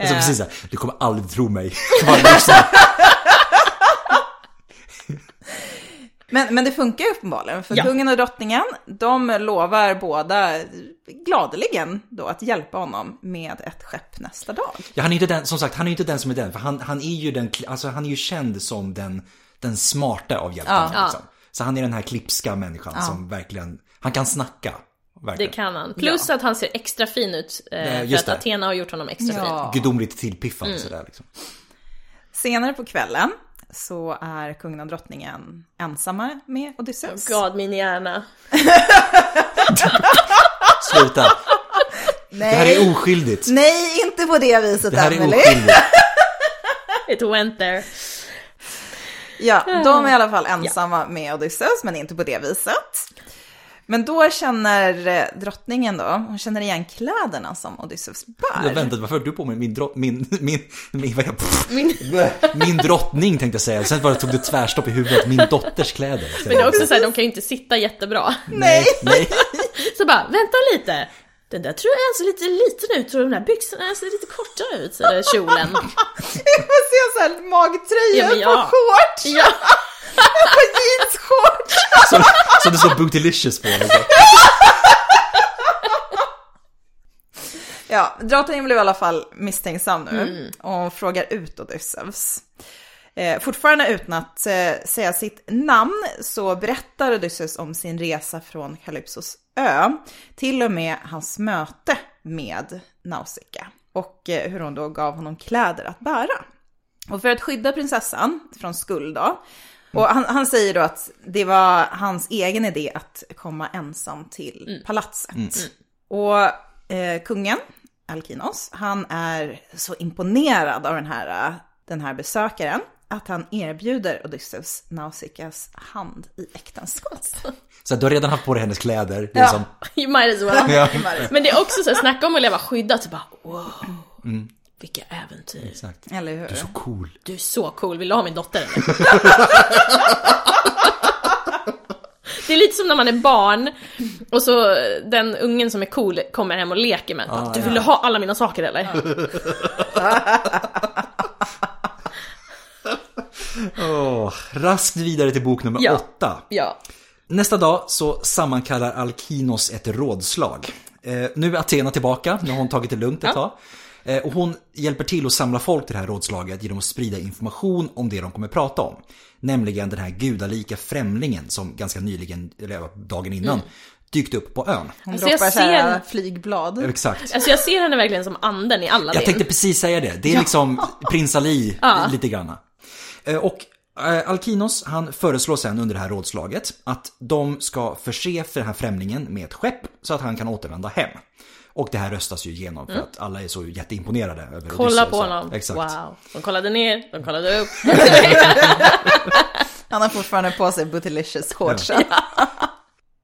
Alltså precis så här, du kommer aldrig tro mig. (laughs) Bara lyssna. Men, men det funkar ju uppenbarligen, för Ja. kungen och drottningen, de lovar båda gladeligen då att hjälpa honom med ett skepp nästa dag. Ja, han är inte den, som sagt, han är inte den som är den. För han, han är ju den, alltså han är ju känd som den, den smarta av hjältarna. Ja. Liksom. Så han är den här klipska människan som verkligen, han kan snacka. det Verkligen. kan han. Plus att han ser extra fin ut. Eh, Ja, för just att det. Athena har gjort honom extra fin. Ja. Gudomligt tillpiffad sådär liksom. Senare på kvällen så är kungen och drottningen ensamma med Odysseus. God, min hjärna. (laughs) Sluta. Det här Nej, är oskyldigt. nej, inte på det viset, Det här är oskyldigt. (laughs) It went there. Ja, de är i alla fall ensamma med Odysseus, men inte på det viset. Men då känner eh, drottningen då, hon känner igen kläderna som Odysseus Jag bär. väntade, varför har du på mig min drott, min, min, min, vad jag, (laughs) Min, (laughs) min drottning tänkte jag säga. Sen bara tog det tvärstopp i huvudet, min dotters kläder. men det är också så här, de kan ju inte sitta jättebra. Nej, Nej. (laughs) Så bara, vänta lite. Den där tror jag ser lite liten ut och de där byxorna ser lite kortare ut, eller kjolen. (laughs) jag får se så här magtröjor Ja, ja. på shorts, Ja, (laughs) på jeansshorts. Som, som det står Bootylicious på. Liksom. Ja, drottningen blev i alla fall misstänksam nu och hon frågar ut Odysseus. Eh, fortfarande utan att eh, säga sitt namn så berättar Odysseus om sin resa från Kalypsos ö, till och med hans möte med Nausicaa och eh, hur hon då gav honom kläder att bära. Och för att skydda prinsessan från skuld då, och han, han säger då att det var hans egen idé att komma ensam till palatset. Och eh, kungen, Alkinos, han är så imponerad av den här, den här besökaren att han erbjuder Odysseus Nausikas hand i äktenskap. Så du har redan haft på dig hennes kläder. Det är Ja. som, (laughs) you might as well. ja, Men det är också så här, snacka om att leva skyddat, så bara wow. Vilka äventyr. exakt. Eller hur? Du är så cool. Du är så cool, vill du ha min dotter eller? (laughs) Det är lite som när man är barn och så den ungen som är cool kommer hem och leker med. Ah, du ja. vill ha alla mina saker eller? (laughs) Raskt vidare till bok nummer Ja. åtta. Ja. Nästa dag så sammankallar Alkinos ett rådslag. Eh, nu är Athena tillbaka, nu har hon tagit det lugnt ett Ja. tag. Eh, Och hon hjälper till att samla folk till det här rådslaget genom att sprida information om det de kommer prata om. Nämligen den här gudalika främlingen som ganska nyligen, eller dagen innan, dykt upp på ön. Hon Alltså, jag droppar här ser- flygblad. Exakt. Alltså jag ser henne verkligen som anden i alla Jag tänkte precis säga det. Det är liksom (laughs) prins Ali lite granna. Eh, Och Alkinos han föreslår sen under det här rådslaget att de ska förse för den här främlingen med ett skepp så att han kan återvända hem. Och det här röstas ju igenom för att alla är så jätteimponerade över Mm. Kolla Odysseus. på honom. Exakt. Wow. De kollade ner, de kollade upp. (laughs) (laughs) Han har fortfarande på sig Bootylicious shortsen. (laughs)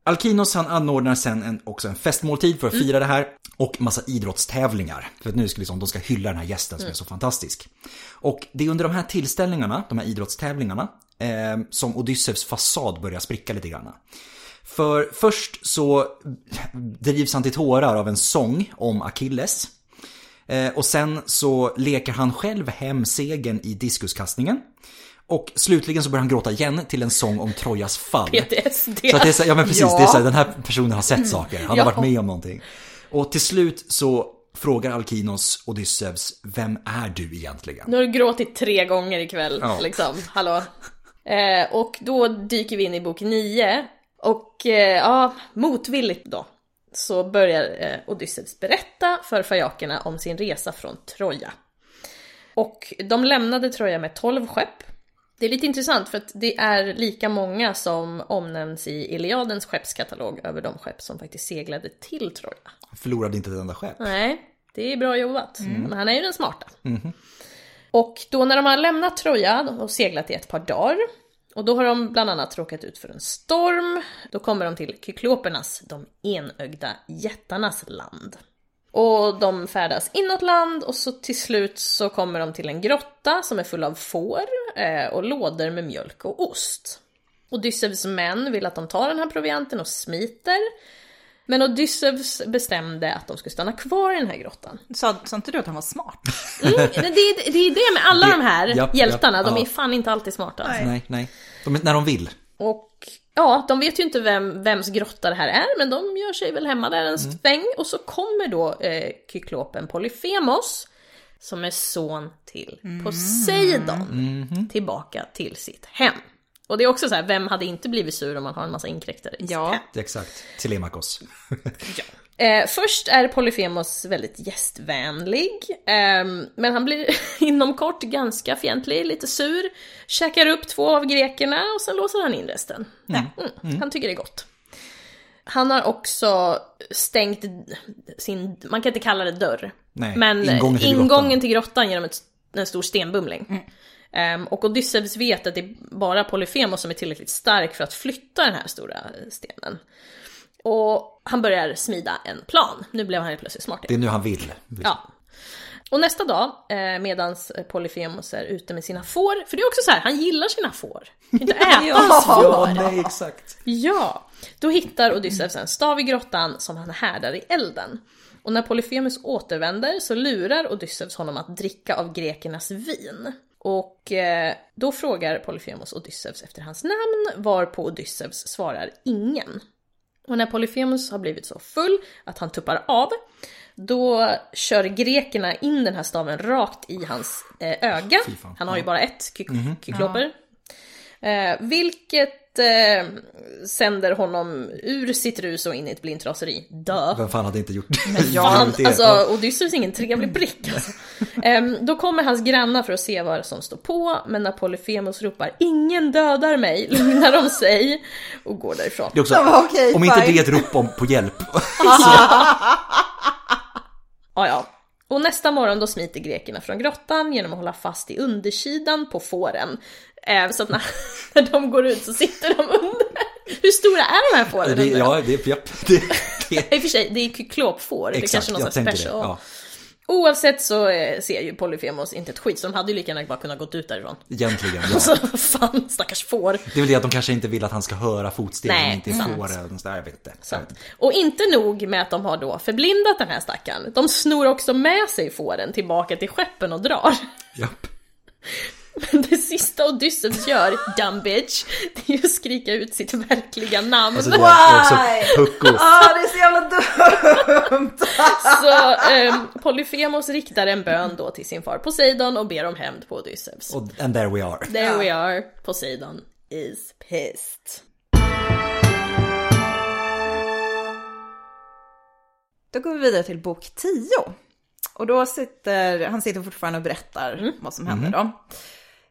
Alkinos han anordnar sen en, också en festmåltid för att fira det här och massa idrottstävlingar. För att nu ska liksom, de ska hylla den här gästen som är så fantastisk. Och det är under de här tillställningarna, de här idrottstävlingarna, eh, som Odysseus fasad börjar spricka lite grann. För först så drivs han till tårar av en sång om Achilles. Eh, och sen så leker han själv hem segern i diskuskastningen. Och slutligen så börjar han gråta igen till en sång om Trojas fall. PTSD. Så det är så, ja men precis, Ja. det är så här, den här personen har sett saker, han har Ja. varit med om någonting. Och till slut så frågar Alkinos Odysseus, vem är du egentligen? Nu har du gråtit tre gånger ikväll, Ja. liksom. Hallå. Eh, och då dyker vi in i bok 9. Och eh, ja, motvilligt då. Så börjar eh, Odysseus berätta för fajakerna om sin resa från Troja. Och de lämnade Troja med 12 skepp. Det är lite intressant för att det är lika många som omnämns i Iliadens skeppskatalog över de skepp som faktiskt seglade till Troja. Han förlorade inte ett enda skepp. Nej, det är bra jobbat. Men han är ju den smarta. Och då när de har lämnat Troja och seglat i ett par dagar och då har de bland annat råkat ut för en storm. Då kommer de till Kyklopernas, de enögda jättarnas land. Och de färdas inåt land och så till slut så kommer de till en grotta som är full av får eh, och lådor med mjölk och ost. Odysseus män vill att de tar den här provianten och smiter. Men Odysseus bestämde att de skulle stanna kvar i den här grottan. Sa, sa inte du att han var smart? Mm, det, är- det är det med alla Det- de här japp, hjältarna, japp, de ja. är fan inte alltid smarta. alltså. Nej, nej. De, när de vill. Och ja, de vet ju inte vem, vems grotta det här är, men de gör sig väl hemma där en sväng. Och så kommer då eh, kyklopen Polyphemos, som är son till Poseidon, tillbaka till sitt hem. Och det är också så här, vem hade inte blivit sur om man har en massa inkräktare i sitt Ja. hem? Exakt. Telemakos. (laughs) Eh, först är Polyphemos väldigt gästvänlig, ehm, men han blir (laughs) inom kort ganska fientlig, lite sur, käkar upp två av grekerna och sen låser han in resten. Mm. Han tycker det är gott. Han har också stängt sin, man kan inte kalla det dörr, Nej, men ingången till ingången grottan. till grottan genom ett, en stor stenbumling. Ehm, och Odysseus vet att det är bara Polyphemos som är tillräckligt stark för att flytta den här stora stenen. Och han börjar smida en plan. Nu blev han helt plötsligt smart Det är nu han vill. Ja. Och nästa dag, eh, medans Polyphemos är ute med sina får, för det är också så här, han gillar sina får. Han kan inte (laughs) äta hans Ja, får. nej, exakt. Ja, då hittar Odysseus en stav i grottan som han härdar i elden. Och när Polyphemus återvänder så lurar Odysseus honom att dricka av grekernas vin. Och eh, då frågar Polyphemus Odysseus efter hans namn, varpå Odysseus svarar ingen. Och när Polyphemus har blivit så full att han tuppar av, då kör grekerna in den här staven rakt i hans eh, öga. Han har ju bara ett ky- kykloper. Eh, vilket eh, sänder honom ur sitt rus och in i ett blint raseri. Dö. Vem fan hade inte gjort Fan, gjort det? (laughs) alltså Ja. Odysseus är ingen trevlig prick alltså. (laughs) Ehm, Då kommer hans grannar för att se vad som står på, men när Polyphemus ropar “Ingen dödar mig” lugnar de sig och går därifrån. Det är också, Ja, okej, om inte fine. det är ett rop om, på hjälp. (laughs) Ja, ja. Och nästa morgon då smiter grekerna från grottan genom att hålla fast i undersidan på fåren. Eh, så att när, (laughs) när de går ut så sitter de under. Hur stora är de här fåren? Det, ja, det, japp, (laughs) det, det, I och för sig, det är kyklopfår. Det är exakt, kanske någon jag sorts tänker det. special. Ja, Oavsett så eh, ser ju Polyphemos inte ett skit, så de hade ju lika gärna bara kunnat gått ut därifrån. egentligen, (laughs) ja. Så fan, stackars får. Det är väl det att de kanske inte vill att han ska höra fotstegen, Nej, inte sant. får det. och sådär, Jag vet inte. Sant. Och inte nog med att de har då förblindat den här stackaren, de snor också med sig fåren tillbaka till skeppen och drar. Japp. Men det sista Odysseus gör, dumb bitch, det är ju att skrika ut sitt verkliga namn. Alltså det är också pucko. Ah, det är så jävla dumt! Så um, Polyfemos riktar en bön då till sin far Poseidon och ber om hämnd på Odysseus. Och and there we are. There we are, Poseidon is pissed. Då går vi vidare till bok 10. Och då sitter, han sitter fortfarande och berättar vad som händer då.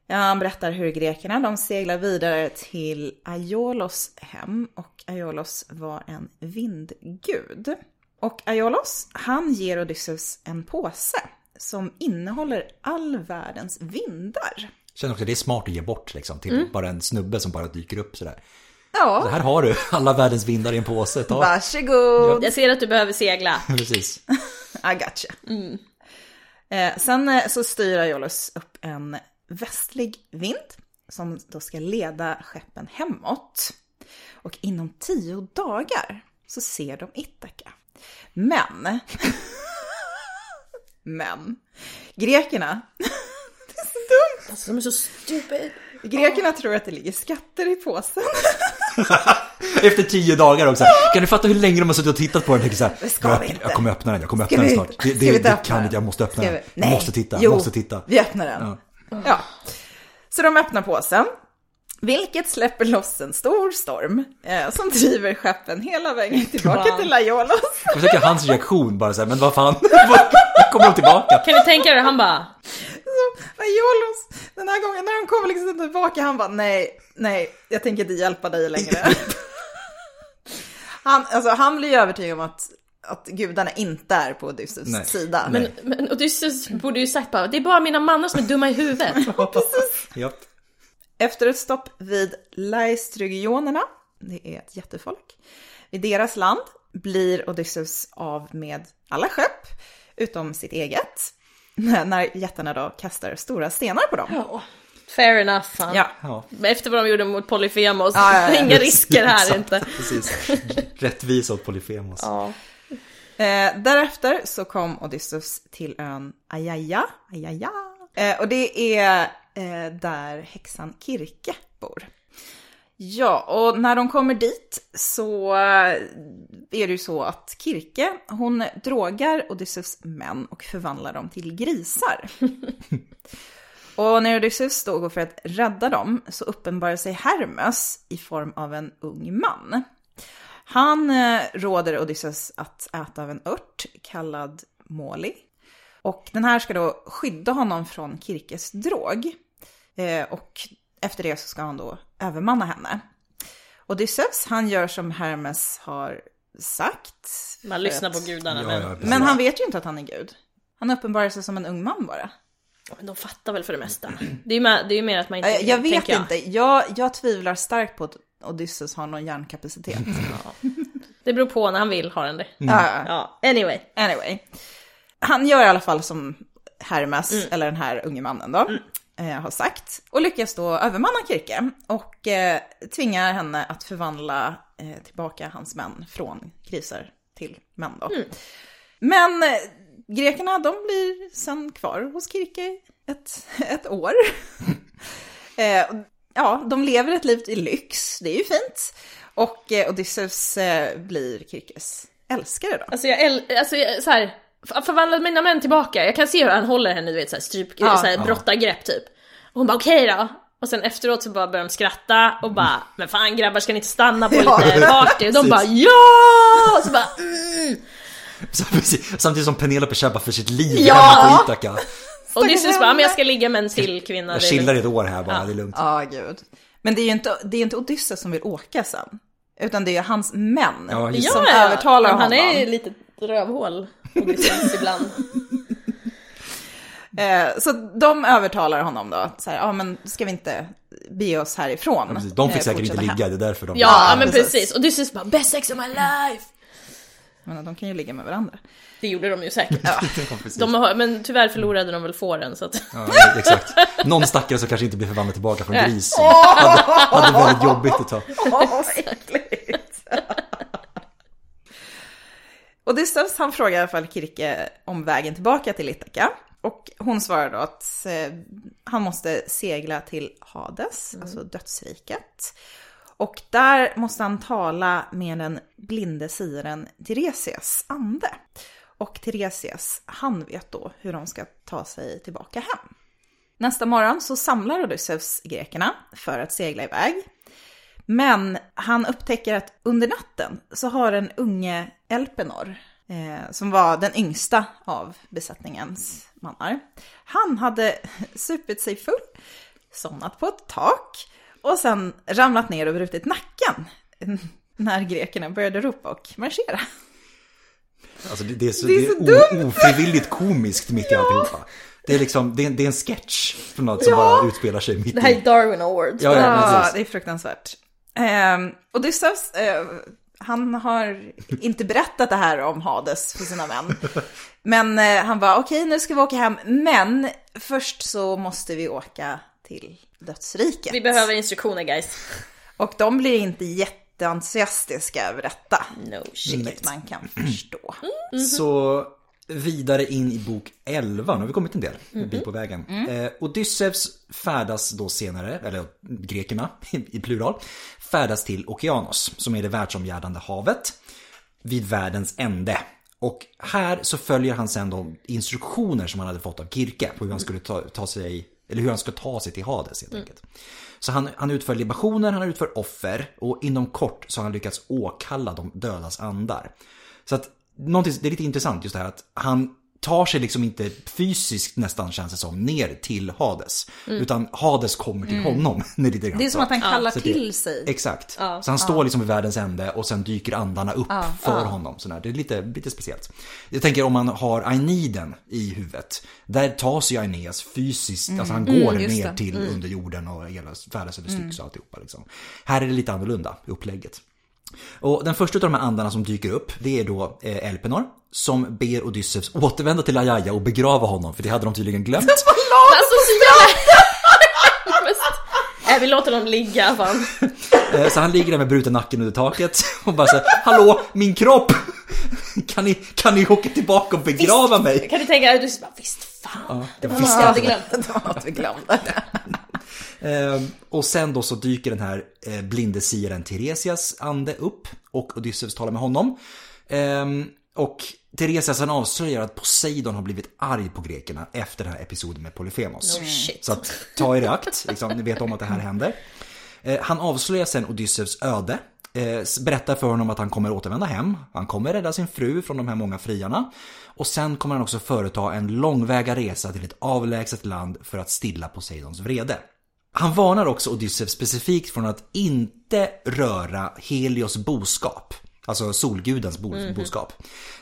Ja, han berättar hur grekerna, de seglar vidare till Aiolos hem och Aiolos var en vindgud. Och Aiolos, han ger Odysseus en påse som innehåller all världens vindar. Känner också att det är smart att ge bort liksom till bara en snubbe som bara dyker upp sådär. Så Ja, här har du alla världens vindar i en påse. Ta. varsågod! Jag ser att du behöver segla. (laughs) Precis. (laughs) I gotcha. Eh, sen eh, så styr Aiolos upp en västlig vind som då ska leda skeppen hemåt. Och inom tio dagar så ser de Ithaka. Men, (laughs) men, grekerna, Alltså de är så stupid. grekerna tror att det ligger skatter i påsen. (laughs) Efter tio dagar också. Kan du fatta hur länge de har suttit och tittat på den tänker så här, ska jag, inte. jag kommer öppna den, jag kommer öppna den snart. Det, det, det kan inte, jag måste öppna den. Jag måste titta, jo, måste titta. Vi öppnar den. Ja. Så de öppnar påsen. Vilket släpper loss en stor storm eh, som driver skeppen hela vägen tillbaka Wow. till Aiolos. (laughs) Jag försöker hans reaktion bara så här, men vad fan, (laughs) kommer de tillbaka? Kan du tänka dig, han bara Så Aiolos, den här gången när de kommer liksom tillbaka, han bara nej, nej, jag tänker inte hjälpa dig längre. (laughs) han, alltså, han blir ju övertygad om att, att gudarna inte är på Odysseus Nej. sida. Nej. Men, men Odysseus borde ju sagt bara, det är bara mina mannar som är dumma i huvudet. (laughs) Japp. Efter ett stopp vid Laestrygionerna, det är ett jättefolk, vid deras land blir Odysseus av med alla skepp utom sitt eget. (laughs) När jättarna då kastar stora stenar på dem. Ja, Fair enough. Ja. Ja, Men Efter vad de gjorde mot Polyfemos, Ja, ja, ja. (laughs) inga risker här inte. Precis. Rättvisa åt Polyfemos. Eh, därefter så kom Odysseus till ön Ayaja. Ayaja. Eh, och det är eh, där häxan Kirke bor. Ja, och när de kommer dit så eh, är det ju så att Kirke, hon drogar Odysseus män och förvandlar dem till grisar. (laughs) och när Odysseus då går för att rädda dem så uppenbarar sig Hermes i form av en ung man. Han eh, råder Odysseus att äta av en ört kallad Moli. Och den här ska då skydda honom från Kirkes drog. Eh, och efter det så ska han då övermanna henne. Odysseus, han gör som Hermes har sagt. Man lyssnar att- på gudarna, Ja, men, ja. Men han vet ju inte att han är gud. Han uppenbarar sig som en ung man bara. men de fattar väl för det mesta. Det är ju mer, det är ju mer att man inte... Jag, jag vet jag. inte, jag, jag tvivlar starkt på att Odysseus har någon hjärnkapacitet. Det beror på när han vill har han det. Ja, Ja, anyway. Anyway. Han gör i alla fall som Hermes, eller den här unge mannen då, eh, har sagt. Och lyckas då övermanna Kirke och eh, tvingar henne att förvandla eh, tillbaka hans män från grisar till män då. Men eh, grekerna, de blir sen kvar hos Kirke ett, (laughs) ett år. (laughs) eh, ja, de lever ett liv i lyx, det är ju fint. Och eh, Odysseus eh, blir Kirkes älskare då. Alltså jag, äl- alltså jag så här, förvandlat mina män tillbaka. Jag kan se hur han håller henne, du vet såhär stryp, Ja. så här, brottargrepp typ. Och hon bara okej då. Och sen efteråt så bara börjar de skratta och bara men fan grabbar ska ni inte stanna på Ja. lite (laughs) party? Och de bara ja! Och så bara mm. (laughs) Samtidigt som Penelope kämpar för sitt liv Ja! hemma på Ithaka. Och Odysseus bara men jag ska ligga med en till kvinna. Jag det är chillar i lugnt." ett år här bara, Ja. det är lugnt. Ja, gud. Men det är ju inte, det är inte Odysseus som vill åka sen. Utan det är hans män Ja, som Ja, övertalar Men han honom. är ju lite rövhål, Odysseus (laughs) ibland. Eh, så de övertalar honom då. Så här, ja men ska vi inte bege oss härifrån? Ja, precis. De fick Eh, säkert inte hem. ligga, det är därför de... Ja, Ja, men precis. precis. Odysseus bara best sex of my life. Men de kan ju ligga med varandra. Det gjorde de ju säkert. Ja. (laughs) De har, men tyvär förlorade de väl fåren så att... Ja, exakt. Någon stackare som kanske inte blir förvandlad tillbaka från gris. (laughs) Hade, hade väldigt jobbigt ett tag. Åh, äckligt! Odysseus han frågar i alla fall Kirke om vägen tillbaka till Ithaka. Och hon svarar då att eh, han måste segla till Hades, alltså dödsriket. Och där måste han tala med den blinde siren Tiresias ande. Och Theresias, han vet då hur de ska ta sig tillbaka hem. Nästa morgon så samlar Odysseus grekerna för att segla iväg. Men han upptäcker att under natten så har den unge Elpenor, eh, som var den yngsta av besättningens mannar, han hade (laughs) supit sig full, somnat på ett tak och sen ramlat ner och brutit nacken (laughs) när grekerna började ropa och marschera. Alltså det, det är så, Det är det så är o- ofrivilligt komiskt mitt i alltihopa. Det är liksom, det är, det är en sketch från något som Ja. bara utspelar sig mitt Det här är i. Darwin Awards. Ja, ja, Ja, det är fruktansvärt. Eh, Odysseus, eh, han har inte berättat det här om Hades för sina män. Men eh, han var okej, nu ska vi åka hem, men först så måste vi åka till dödsriket. Vi behöver instruktioner guys. Och de blir inte jätteentusiastiska över detta. No shit. Vilket man kan förstå. Så vidare in i bok 11, nu har vi kommit en del, en bit på vägen. Eh, Odysseus färdas då senare, eller grekerna (laughs) i plural, färdas till Okeanos, som är det världsomgärdande havet, vid världens ände. Och här så följer han sen de instruktioner som han hade fått av Kirke på hur han skulle ta, ta sig, eller hur han ska ta sig till Hades helt enkelt. Så han, han utför libationer, han utför offer och inom kort så har han lyckats åkalla de dödas andar. Så att någonting, det är lite intressant just det här att han tar sig liksom inte fysiskt nästan känns det som ner till Hades. Utan Hades kommer till honom. (laughs) Det är, lite grann Det är som att han kallar Så det- till sig. Exakt. Så han står liksom vid världens ände och sen dyker andarna upp för honom. Sådär. Det är lite, lite speciellt. Jag tänker om man har Aeneiden i huvudet. Där tas ju Aeneas fysiskt, alltså han går just ner det. till under jorden och hela färdas över Styx och alltihopa. Liksom. Här är det lite annorlunda i upplägget. Och den första av de här andarna som dyker upp, det är då eh, Elpenor. Som ber Odysseus återvända till Ajaja och begrava honom, för det hade de tydligen glömt. Alltså så jävla... Nej, vi låter dem ligga fan. (laughs) Eh, Så han ligger där med bruten nacken under taket (laughs) och bara säger Hallå, min kropp! Kan ni, kan ni åka tillbaka och begrava mig? Kan du tänka dig, du bara visst fan. det var visst jag hade det. glömt. Det var något vi glömde. Eh, (laughs) Och sen då så dyker den här eh, blinde siaren Tiresias ande upp och Odysseus talar med honom. Eh, Och Tiresias han avslöjar att Poseidon har blivit arg på grekerna efter den här episoden med Polyphemos. No shit. Så att ta er i akt, liksom, ni vet om att det här händer. Eh, Han avslöjar sen Odysseus öde. eh, Berättar för honom att han kommer återvända hem. Han kommer rädda sin fru från de här många friarna. Och sen kommer han också företa en långväga resa till ett avlägset land för att stilla Poseidons vrede. Han varnar också Odysseus specifikt från att inte röra Helios boskap. Alltså solgudens bo- Mhm. boskap.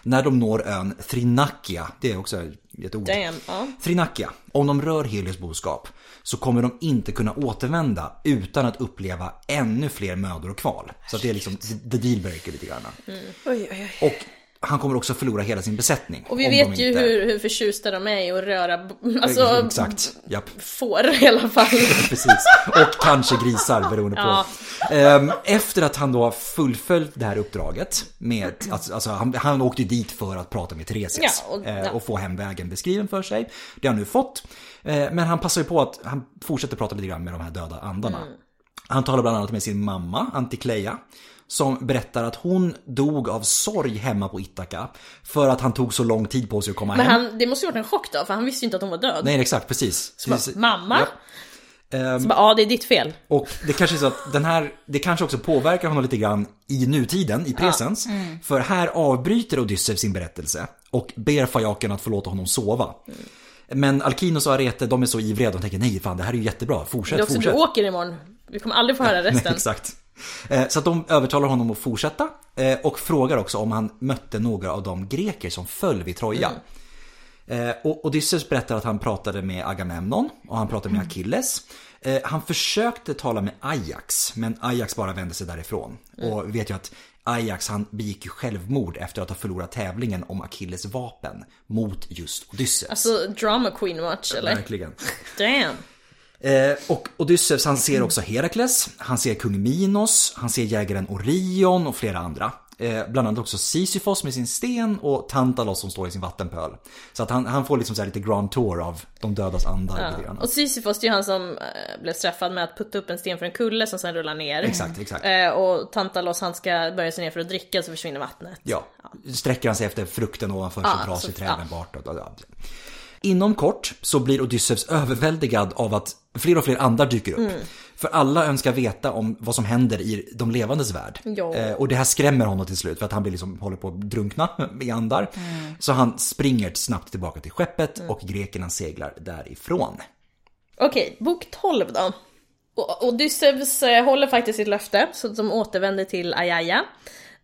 När de når ön Thrinakia, det är också ett ord. Damn, ja. Thrinakia, om de rör Helios boskap så kommer de inte kunna återvända utan att uppleva ännu fler mödor och kval. Så att det är liksom the dealbreaker lite grann. Mm. Oj, oj, oj. Och han kommer också förlora hela sin besättning. Och vi vet ju inte- hur, hur förtjusta de är i att röra, alltså Exakt, japp. får i alla fall. (laughs) Precis. Och kanske grisar beroende på. Ja. Ehm, Efter att han då har fullföljt det här uppdraget med, alltså, alltså han, han åkte dit för att prata med Theresias Ja, och- eh, ja. och få hem vägen beskriven för sig. Det har han nu fått. Eh, Men han passar ju på att han fortsätter prata lite grann med de här döda andarna. Mm. Han talar bland annat med sin mamma, Antikleia. Som berättar att hon dog av sorg hemma på Ithaka. För att han tog så lång tid på sig att komma Men hem. han, det måste ju varit en chock då, för han visste ju inte att hon var död. Nej exakt, precis. precis. Mamma? Ja. Ehm, Så bara, ja det är ditt fel. Och det kanske är så att den här, det kanske också påverkar honom lite grann i nutiden, i presens. För här avbryter Odysseus sin berättelse och ber Fajaken att få låta honom sova. Men Alkinos och Arete, de är så ivriga, de tänker nej fan det här är ju jättebra, fortsätt, Det är också, du fortsätt. åker imorgon. Vi kommer aldrig få höra (laughs) resten. Nej, exakt. Eh, Så att de övertalar honom att fortsätta eh, och frågar också om han mötte några av de greker som föll vid Troja. Eh, Och Odysseus berättar att han pratade med Agamemnon och han pratade med Achilles. Eh, Han försökte tala med Ajax, men Ajax bara vände sig därifrån. Och vi vet ju att Ajax han begick ju självmord efter att ha förlorat tävlingen om Achilles vapen mot just Odysseus. Alltså drama queen watch eller? Verkligen. Damn. Eh, och Odysseus han ser också Herakles, han ser kung Minos, han ser jägaren Orion och flera andra. Eh, bland annat också Sisyfos med sin sten och Tantalos som står i sin vattenpöl. Så att han, han får liksom så lite grand tour av de dödas andar. grann. Och Sisyfos det är ju han som eh, blev straffad med att putta upp en sten för en kulle som sen rullar ner. Exakt, exakt. Eh, och Tantalos han ska börja sig ner för att dricka så försvinner vattnet. Ja, sträcker han sig efter frukten ovanför så Ja, dras så- sig träden bort. Och, och, och. Inom kort så blir Odysseus överväldigad av att fler och fler andar dyker upp. Mm. För alla önskar veta om vad som händer i de levandes värld. Eh, och det här skrämmer honom till slut för att han blir liksom, håller på att drunkna i andar. Så han springer snabbt tillbaka till skeppet Mm. och grekerna seglar därifrån. Okej, bok 12 då. Odysseus eh, håller faktiskt sitt löfte, så de återvänder till Ayaya.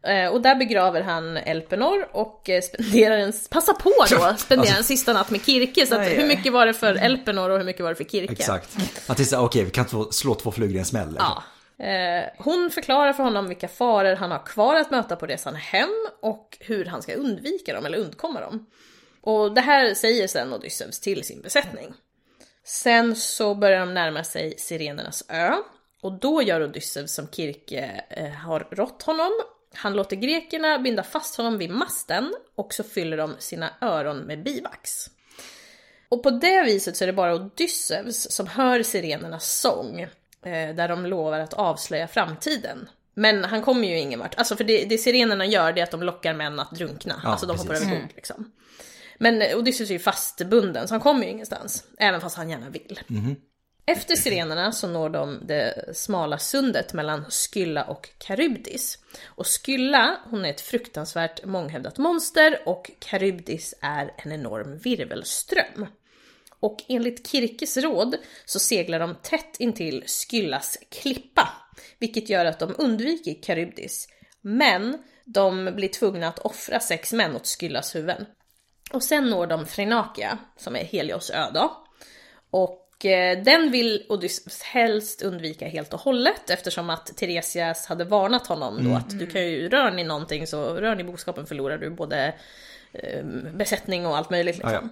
Eh, Och där begraver han Elpenor och eh, spenderar en, passa på då, spenderar en sista natt med Kirke. Så att, hur mycket var det för Elpenor och hur mycket var det för Kirke? Exakt. Att det är så här, okej, vi kan två, slå två flugor i en smäll. liksom. Ja. Eh, hon förklarar för honom vilka faror han har kvar att möta på resan hem och hur han ska undvika dem eller undkomma dem. Och det här säger sen Odysseus till sin besättning. Sen så börjar de närma sig Sirenernas ö och då gör Odysseus som Kirke har rått honom. Han låter grekerna binda fast honom vid masten och så fyller de sina öron med bivax. Och på det viset så är det bara Odysseus som hör sirenernas sång, eh, där de lovar att avslöja framtiden. Men han kommer ju ingen vart. Alltså för det, det sirenerna gör det är att de lockar män att drunkna. Ja, alltså de precis. hoppar över bord liksom. Men Odysseus är ju fastbunden så han kommer ju ingenstans. Även fast han gärna vill. Efter sirenerna så når de det smala sundet mellan Skylla och Karybdis. Och Skylla, hon är ett fruktansvärt månghövdat monster och Karybdis är en enorm virvelström. Och enligt Kirkes råd så seglar de tätt intill Skyllas klippa, vilket gör att de undviker Karybdis. Men de blir tvungna att offra sex män åt Skyllas huvuden. Och sen når de Frenakia som är Helios ö då. Och den vill Odysseus helst undvika helt och hållet eftersom att Teresias hade varnat honom då att du kan ju, rör ni någonting så, rör ni boskapen förlorar du både eh, besättning och allt möjligt liksom. Ja,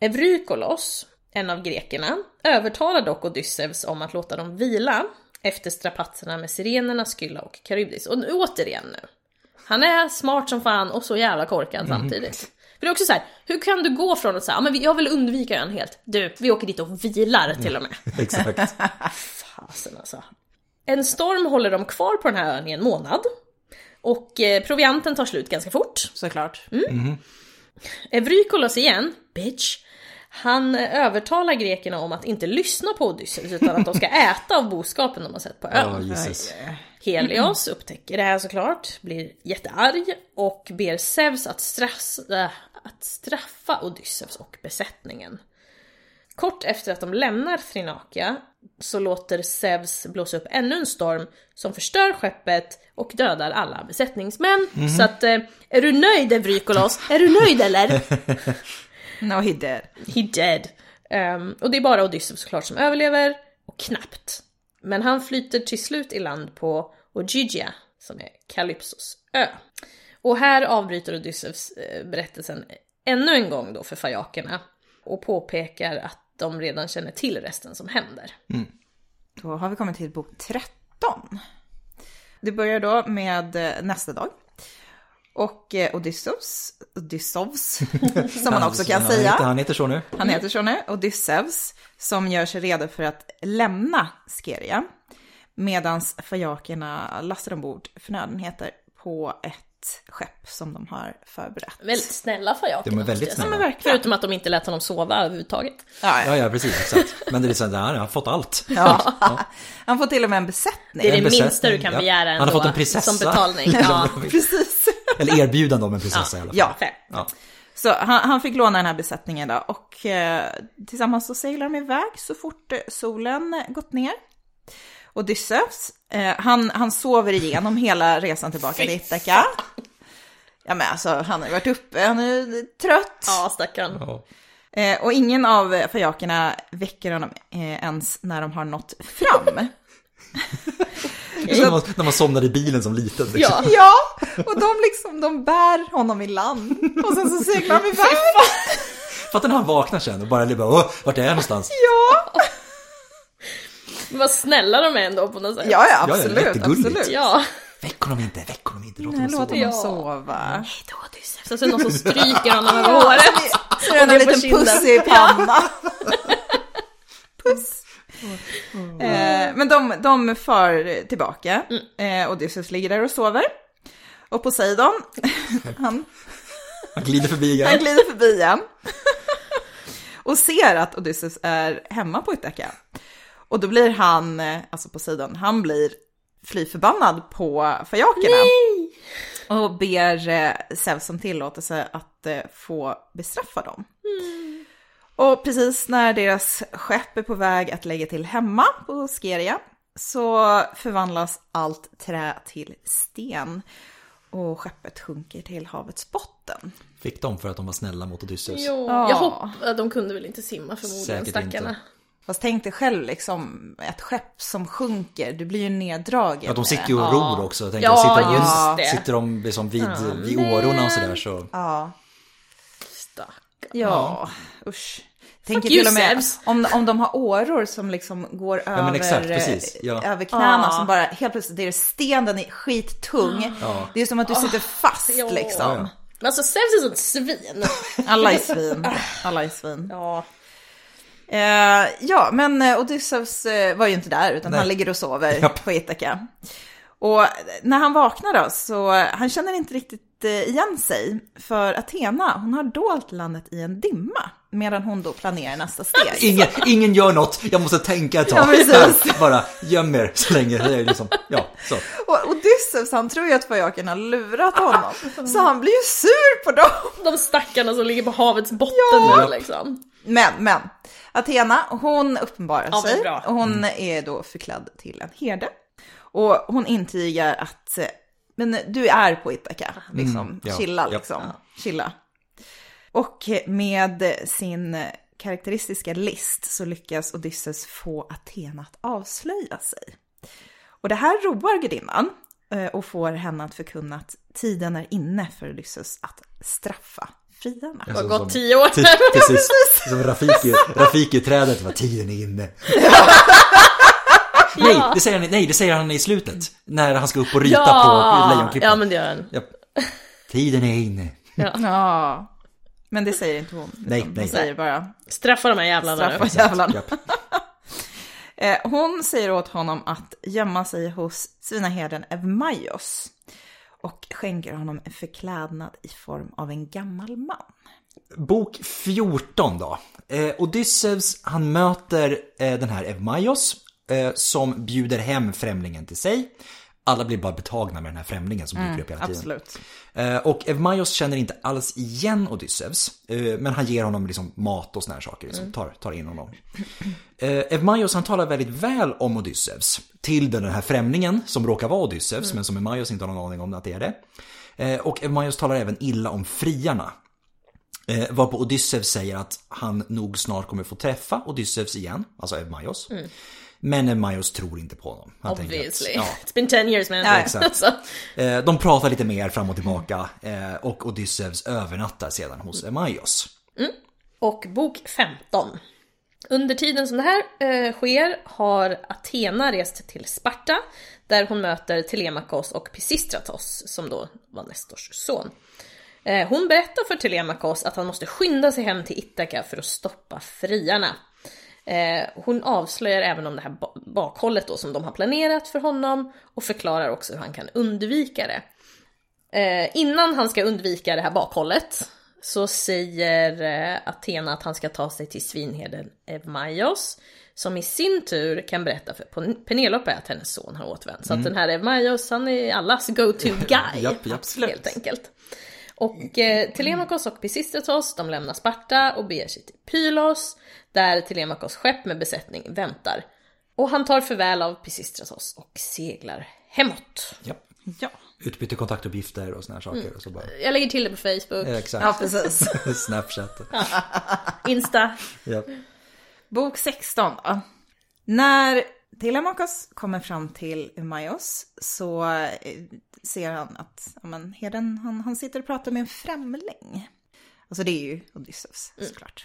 ja. Eurykolos, en av grekerna, övertalar dock Odysseus om att låta dem vila efter strapatserna med sirenerna, Skylla och Charybdis. Och nu, återigen nu. Han är smart som fan och så jävla korkad samtidigt. För det är också så här, hur kan du gå från att säga, ah, men jag vill undvika ön helt. Du, vi åker dit och vilar till och med. (laughs) Exakt. (laughs) Fasen alltså. En storm håller dem kvar på den här ön i en månad. Och eh, provianten tar slut ganska fort. Såklart. Eurykolos igen, bitch, han övertalar grekerna om att inte lyssna på Odysseus utan att de ska äta av boskapen de har sett på ön. Jesus. Helios upptäcker det här såklart, blir jättearg och ber Zeus att, strass, äh, att straffa Odysseus och besättningen. Kort efter att de lämnar Thrinakia så låter Zeus blåsa upp ännu en storm som förstör skeppet och dödar alla besättningsmän. Så att, eh, är du nöjd Eurykolos? Är du nöjd eller? (laughs) No he did. He dead. Ehm, och det är bara Odysseus såklart som överlever, och knappt. Men han flyter till slut i land på Ogygia, som är Kalypsos ö. Och här avbryter Odysseus eh, berättelsen ännu en gång då för fajakerna och påpekar att de redan känner till resten som händer. Då har vi kommit till bok 13. Det börjar då med eh, nästa dag. Och eh, Odysseus, Odysseus, som man också kan Han heter, säga. han heter så nu. Han heter så nu, Odysseus, som gör sig redo för att lämna Skeria. Medan fajakerna lastar ombord förnödenheter på ett skepp som de har förberett. Väldigt snälla fajaker. De är väldigt snälla. Verkligen. Förutom att de inte lät honom sova överhuvudtaget. Ja, Ja, ja, precis. Exakt. Men det är så här, han har fått allt. ja. (laughs) Han får till och med en besättning. Det är det minsta du kan ja. begära Han ändå. har fått en prinsessa. Som betalning. (laughs) Ja, Precis. Eller erbjudande om en prinsessa i alla fall. Ja. Ja. Så han, han fick låna den här besättningen då och eh, tillsammans så seglar de iväg så fort eh, solen gått ner. Odysseus, eh, han, han sover igenom hela resan tillbaka till Ithaka. Ja men alltså han har ju varit uppe, han är trött. Ja, stackarn. Ja. Eh, och ingen av fajakerna väcker honom eh, ens när de har nått fram. (laughs) När man, när man somnar i bilen som liten. Liksom. Ja. Ja, och de liksom, de bär honom i land. Och sen så seglar de iväg. Fattar när han vaknar sen och bara, bara Åh, vart är jag någonstans? Ja, vad snälla de är ändå på något sätt. ja, ja Ja, ja, absolut, absolut. Ja. Väck honom inte, väck honom inte, låt Nej, honom låt sova. honom Ja. sova. Hej då Odysseus. Och så är det någon som stryker honom över håret. Så är det en liten puss i pannan. Puss. Eh, men de, de för tillbaka. Eh, Odysseus ligger där och sover. Och Poseidon, (laughs) han, Han glider förbi han igen. glider förbi igen. och ser att Odysseus är hemma på Ithaka. Och då blir han, eh, alltså Poseidon, han blir fly förbannad på fajakerna. Och ber eh, Zeus om tillåtelse att eh, få bestraffa dem. Och precis när deras skepp är på väg att lägga till hemma på Skeria så förvandlas allt trä till sten. Och skeppet sjunker till havets botten. Fick de för att de var snälla mot Odysseus. Jo, Ja. jag hoppas, de kunde väl inte simma förmodligen, Säkert stackarna. inte. Fast tänk dig själv liksom, ett skepp som sjunker, du blir ju neddragen. Ja, de sitter ju och Ja. ror också. Tänker Ja. Sitter, just de, det. sitter de liksom vid, vid årorna och sådär så. Ja, Stackarn. ja, usch. Tänker till och med om, om de har åror som liksom går men över, exakt, precis. Ja. över knäna Ja. som bara helt plötsligt, det är sten, den är skittung. Ja. Det är som att du sitter fast Ja. liksom. Ja, ja. Men alltså Zeus är sånt svin. (laughs) Alla är svin. Alla är svin. Ja. Eh, ja, men eh, Odysseus eh, var ju inte där, utan Nej. han ligger och sover Japp. på Ithaka. Och när han vaknar då, så eh, han känner inte riktigt eh, igen sig. För Athena, hon har dolt landet i en dimma. Medan hon då planerar nästa steg. (laughs) Ingen, ingen gör något, jag måste tänka ett Ja, tag. precis. Här, bara göm er så länge. Det är liksom, ja, så. Och Odysseus, han tror ju att fajaken har lurat honom. Så han blir ju sur på dem. De stackarna som ligger på havets botten Ja. nu liksom. Men, men. Athena, hon uppenbarar Ja, sig. bra. Och hon är då förklädd till en herde. Och hon intygar att eh, men du är på Ithaka, liksom. Mm, ja, Chilla, ja. liksom. Chilla. Och med sin karaktäristiska list så lyckas Odysseus få Athena att avslöja sig. Och det här roar gudinnan eh, och får henne att förkunna att tiden är inne för Odysseus att straffa friarna. Det har Alltså, gått tio år. Ty- (laughs) Precis, som Rafiki, Rafiki-trädet var tiden är inne. (laughs) Nej, det säger han, nej, det säger han i slutet. När han ska upp och ryta på Lejonklippan. ja men det gör den. Japp. Tiden är inne. (laughs) Ja, men det säger inte hon. Nej, utan nej. Hon säger bara Straffa de här jävlarna straffa nu. jävlarna. Eh, Hon säger åt honom att gömma sig hos svinaherden Evmaios och skänker honom en förklädnad i form av en gammal man. Bok 14 då. Eh, Odysseus, han möter eh, den här Evmaios eh, som bjuder hem främlingen till sig. Alla blir bara betagna med den här främlingen som dyker upp hela tiden. Absolut. Eh, och Evmaios känner inte alls igen Odysseus. Eh, men han ger honom liksom mat och såna här saker. Liksom, tar, tar in honom. Eh, Evmaios han talar väldigt väl om Odysseus. Till den här främlingen som råkar vara Odysseus. Men som Evmaios inte har någon aning om att det är det. Och Evmaios talar även illa om friarna. Varpå Odysseus säger att han nog snart kommer få träffa Odysseus igen, alltså Evmaios. Men Evmaios tror inte på honom. Han tänker att- Obviously. ja, It's been ten years man. Ja, (laughs) exakt. Eh, De pratar lite mer fram och tillbaka eh, och Odysseus övernattar sedan hos Emaios. Och bok 15. Under tiden som det här eh, sker har Athena rest till Sparta där hon möter Telemakos och Pisistratos som då var Nestors son. Eh, hon berättar för Telemakos att han måste skynda sig hem till Ithaka för att stoppa friarna. Eh, hon avslöjar även om det här ba- bakhållet då som de har planerat för honom och förklarar också hur han kan undvika det. Eh, innan han ska undvika det här bakhållet så säger eh, Athena att han ska ta sig till svinherden Evmaios som i sin tur kan berätta för Pen- Penelope att hennes son har återvänt. Så att den här Evmaios, han är allas go-to (laughs) guy. Japp, japp. Helt enkelt. Och eh, Telemakos och Pisistratos de lämnar Sparta och beger sig till Pylos där Telemakos skepp med besättning väntar. Och han tar förväl av Pisistratos och seglar hemåt. Japp. Ja, Utbyter kontaktuppgifter och såna här saker. Och så bara, Jag lägger till det på Facebook, eh, exakt. ja precis. (laughs) Snapchat. Insta. Japp. Bok 16 då. När Telemachos kommer fram till Umaios så eh, ser han att ja, men, herden, han, han sitter och pratar med en främling. Alltså det är ju Odysseus såklart.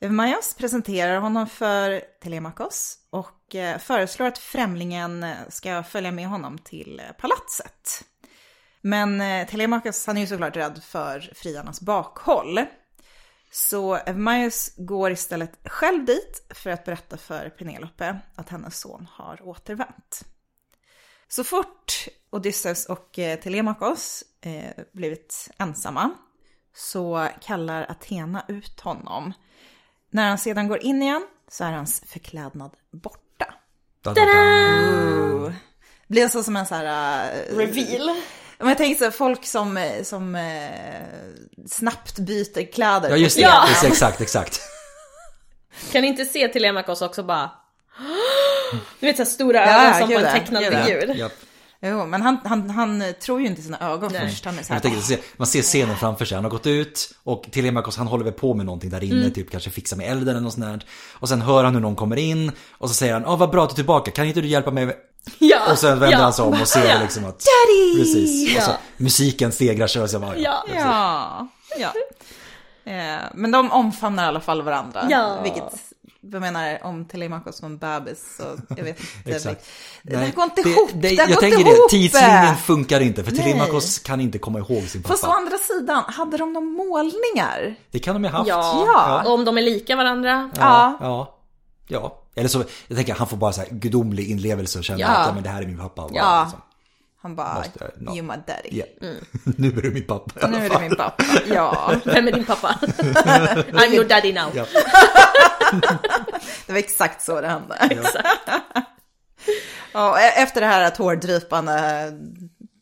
Eumaios presenterar honom för Telemakos och eh, föreslår att främlingen ska följa med honom till eh, palatset. Men eh, Telemakos han är ju såklart rädd för friarnas bakhåll. Så Eumaios går istället själv dit för att berätta för Penelope att hennes son har återvänt. Så fort Odysseus och eh, Telemakos eh, blivit ensamma så kallar Athena ut honom. När han sedan går in igen så är hans förklädnad borta. Da, da, da. Ooh. Blir så som en så här... eh, Reveal. Om jag tänker så, folk som, eh, som eh, snabbt byter kläder. Ja just det, Ja. Just, exakt, exakt. Kan ni inte se Telemakos också bara... (gasps) Du vet såhär stora Ja, ögon som på en ja. tecknad ja. figur. Japp. Jo, men han, han, han tror ju inte sina ögon Nej. först. Han är så här, tänker, se- man ser scenen framför sig, han har gått ut och Telemakos han håller väl på med någonting där inne, typ kanske fixa med elden eller något sånt där. Och sen hör han hur någon kommer in och så säger han, åh vad bra att du är tillbaka, kan inte du hjälpa mig? Ja. Och sen vänder ja. han sig om och ser Ja. liksom att... Daddy! Precis. Och så, Ja. musiken stegrar sig och så bara, Ja. Ja, ja. Eh, men de omfamnar i alla fall varandra. Ja. Vilket, vad menar om Telemakos som en bebis så jag vet (laughs) inte. Exakt. Det här går inte ihop, det, här jag går tänker inte ihop. det, tidslinjen funkar inte för Nej. Telemakos kan inte komma ihåg sin pappa. Fast å andra sidan, hade de några målningar? Det kan de ju ha haft. Ja. Ja. Och om de är lika varandra. Ja. Ja. Ja. Eller så, jag tänker han får bara så här gudomlig inlevelse och känna Ja. att ja, men det här är min pappa. Och Ja. liksom, Han bara, Måste- no. you my daddy. ja. (laughs) nu är du min pappa i alla Nu är det fall. min pappa. Ja, Vem är din pappa? (laughs) I'm your daddy now. Ja. (laughs) det var exakt så det hände. Ja, e- efter det här tårdrypande,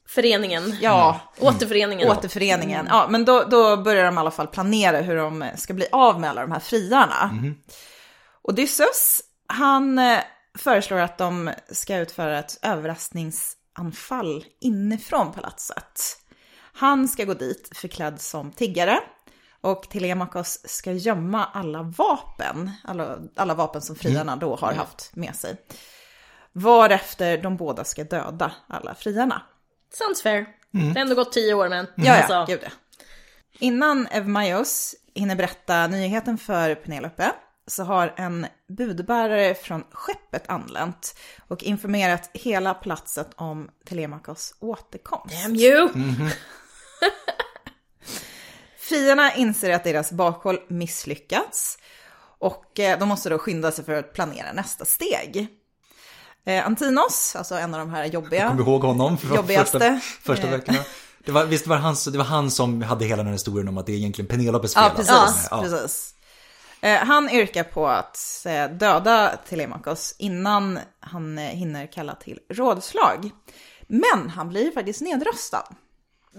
Föreningen. ja, Återföreningen. återföreningen. Ja, men då, då börjar de i alla fall planera hur de ska bli av med alla de här friarna. Odysseus, han eh, föreslår att de ska utföra ett överraskningsanfall inifrån palatset. Han ska gå dit förklädd som tiggare och Telemakos ska gömma alla vapen, alla, alla vapen som friarna då har haft med sig. Varefter de båda ska döda alla friarna. Sounds fair. Det har ändå gått tio år men. Ja, ja, alltså, gud ja. Innan Evmaios hinner berätta nyheten för Penelope så har en budbärare från skeppet anlänt och informerat hela palatset om Telemakos återkomst. Damn you! (laughs) Fiarna inser att deras bakhåll misslyckats och eh, de måste då skynda sig för att planera nästa steg. Eh, Antinos, alltså en av de här jobbiga, Kommer du ihåg honom? Från Jobbigaste. Första, första Eh. veckorna. Det var, visst var det, han, det var han som hade hela den här historien om att det är egentligen Penelopes fel. Ja, att precis. Ja. precis. Eh, han yrkar på att eh, döda Telemakos innan han eh, hinner kalla till rådslag. Men han blir faktiskt nedröstad.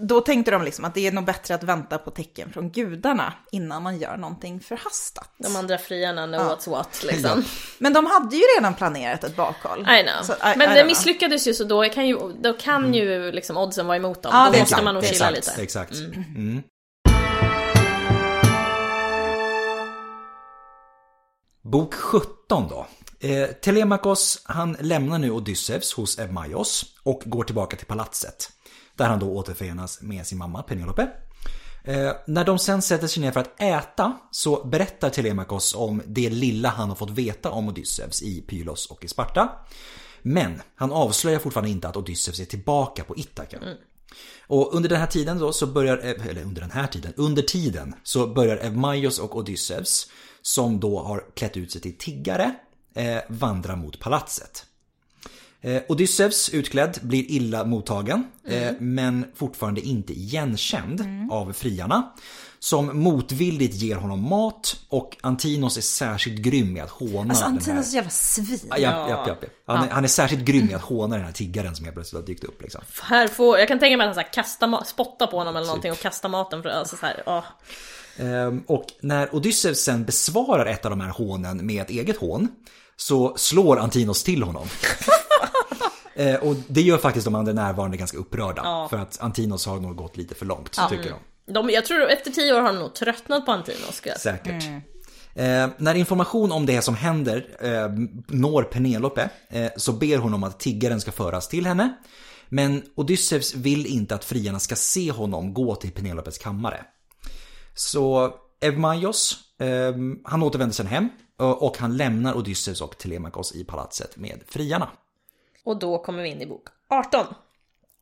Då tänkte de liksom att det är nog bättre att vänta på tecken från gudarna innan man gör någonting förhastat. De andra friarna know what's what liksom. Men de hade ju redan planerat ett bakhåll. I know. Så, I- men I det know. misslyckades ju så då kan ju, då kan ju liksom oddsen vara emot dem. Ja, då måste sant, man nog chilla lite. Exakt. Mm. Bok 17 då. Eh, Telemakos han lämnar nu Odysseus hos Evmaios och går tillbaka till palatset. Där han då återförenas med sin mamma Penelope. Eh, när de sen sätter sig ner för att äta så berättar Telemakos om det lilla han har fått veta om Odysseus i Pylos och i Sparta. Men han avslöjar fortfarande inte att Odysseus är tillbaka på Ithaka. Och under den här tiden då så börjar, eller under den här tiden, under tiden så börjar Evmaios och Odysseus, som då har klätt ut sig till tiggare, eh, vandra mot palatset. Eh, Odysseus utklädd blir illa mottagen, eh, men fortfarande inte igenkänd av friarna. Som motvilligt ger honom mat och Antinos är särskilt grym med att håna Alltså här... Antinos är så jävla svin. Ja, ja, ja. Han, är, han är särskilt grym med att håna den här tiggaren som helt plötsligt har dykt upp liksom. Här får, jag kan tänka mig att han så här, kasta ma- spotta på honom eller någonting och kasta maten för alltså så här, åh. Ehm, Och när Odysseus sen besvarar ett av de här hånen med ett eget hån så slår Antinos till honom. (laughs) Eh, Och det gör faktiskt de andra närvarande ganska upprörda. Ja. För att Antinos har nog gått lite för långt, tycker de. De, jag tror efter tio år har de nog tröttnat på Antinos. ska jag säga. Säkert. Eh, när information om det som händer eh, når Penelope eh, så ber hon om att tiggaren ska föras till henne. Men Odysseus vill inte att friarna ska se honom gå till Penelopes kammare. Så Evmaios, eh, han återvänder sen hem och han lämnar Odysseus och Telemakos i palatset med friarna. Och då kommer vi in i bok 18.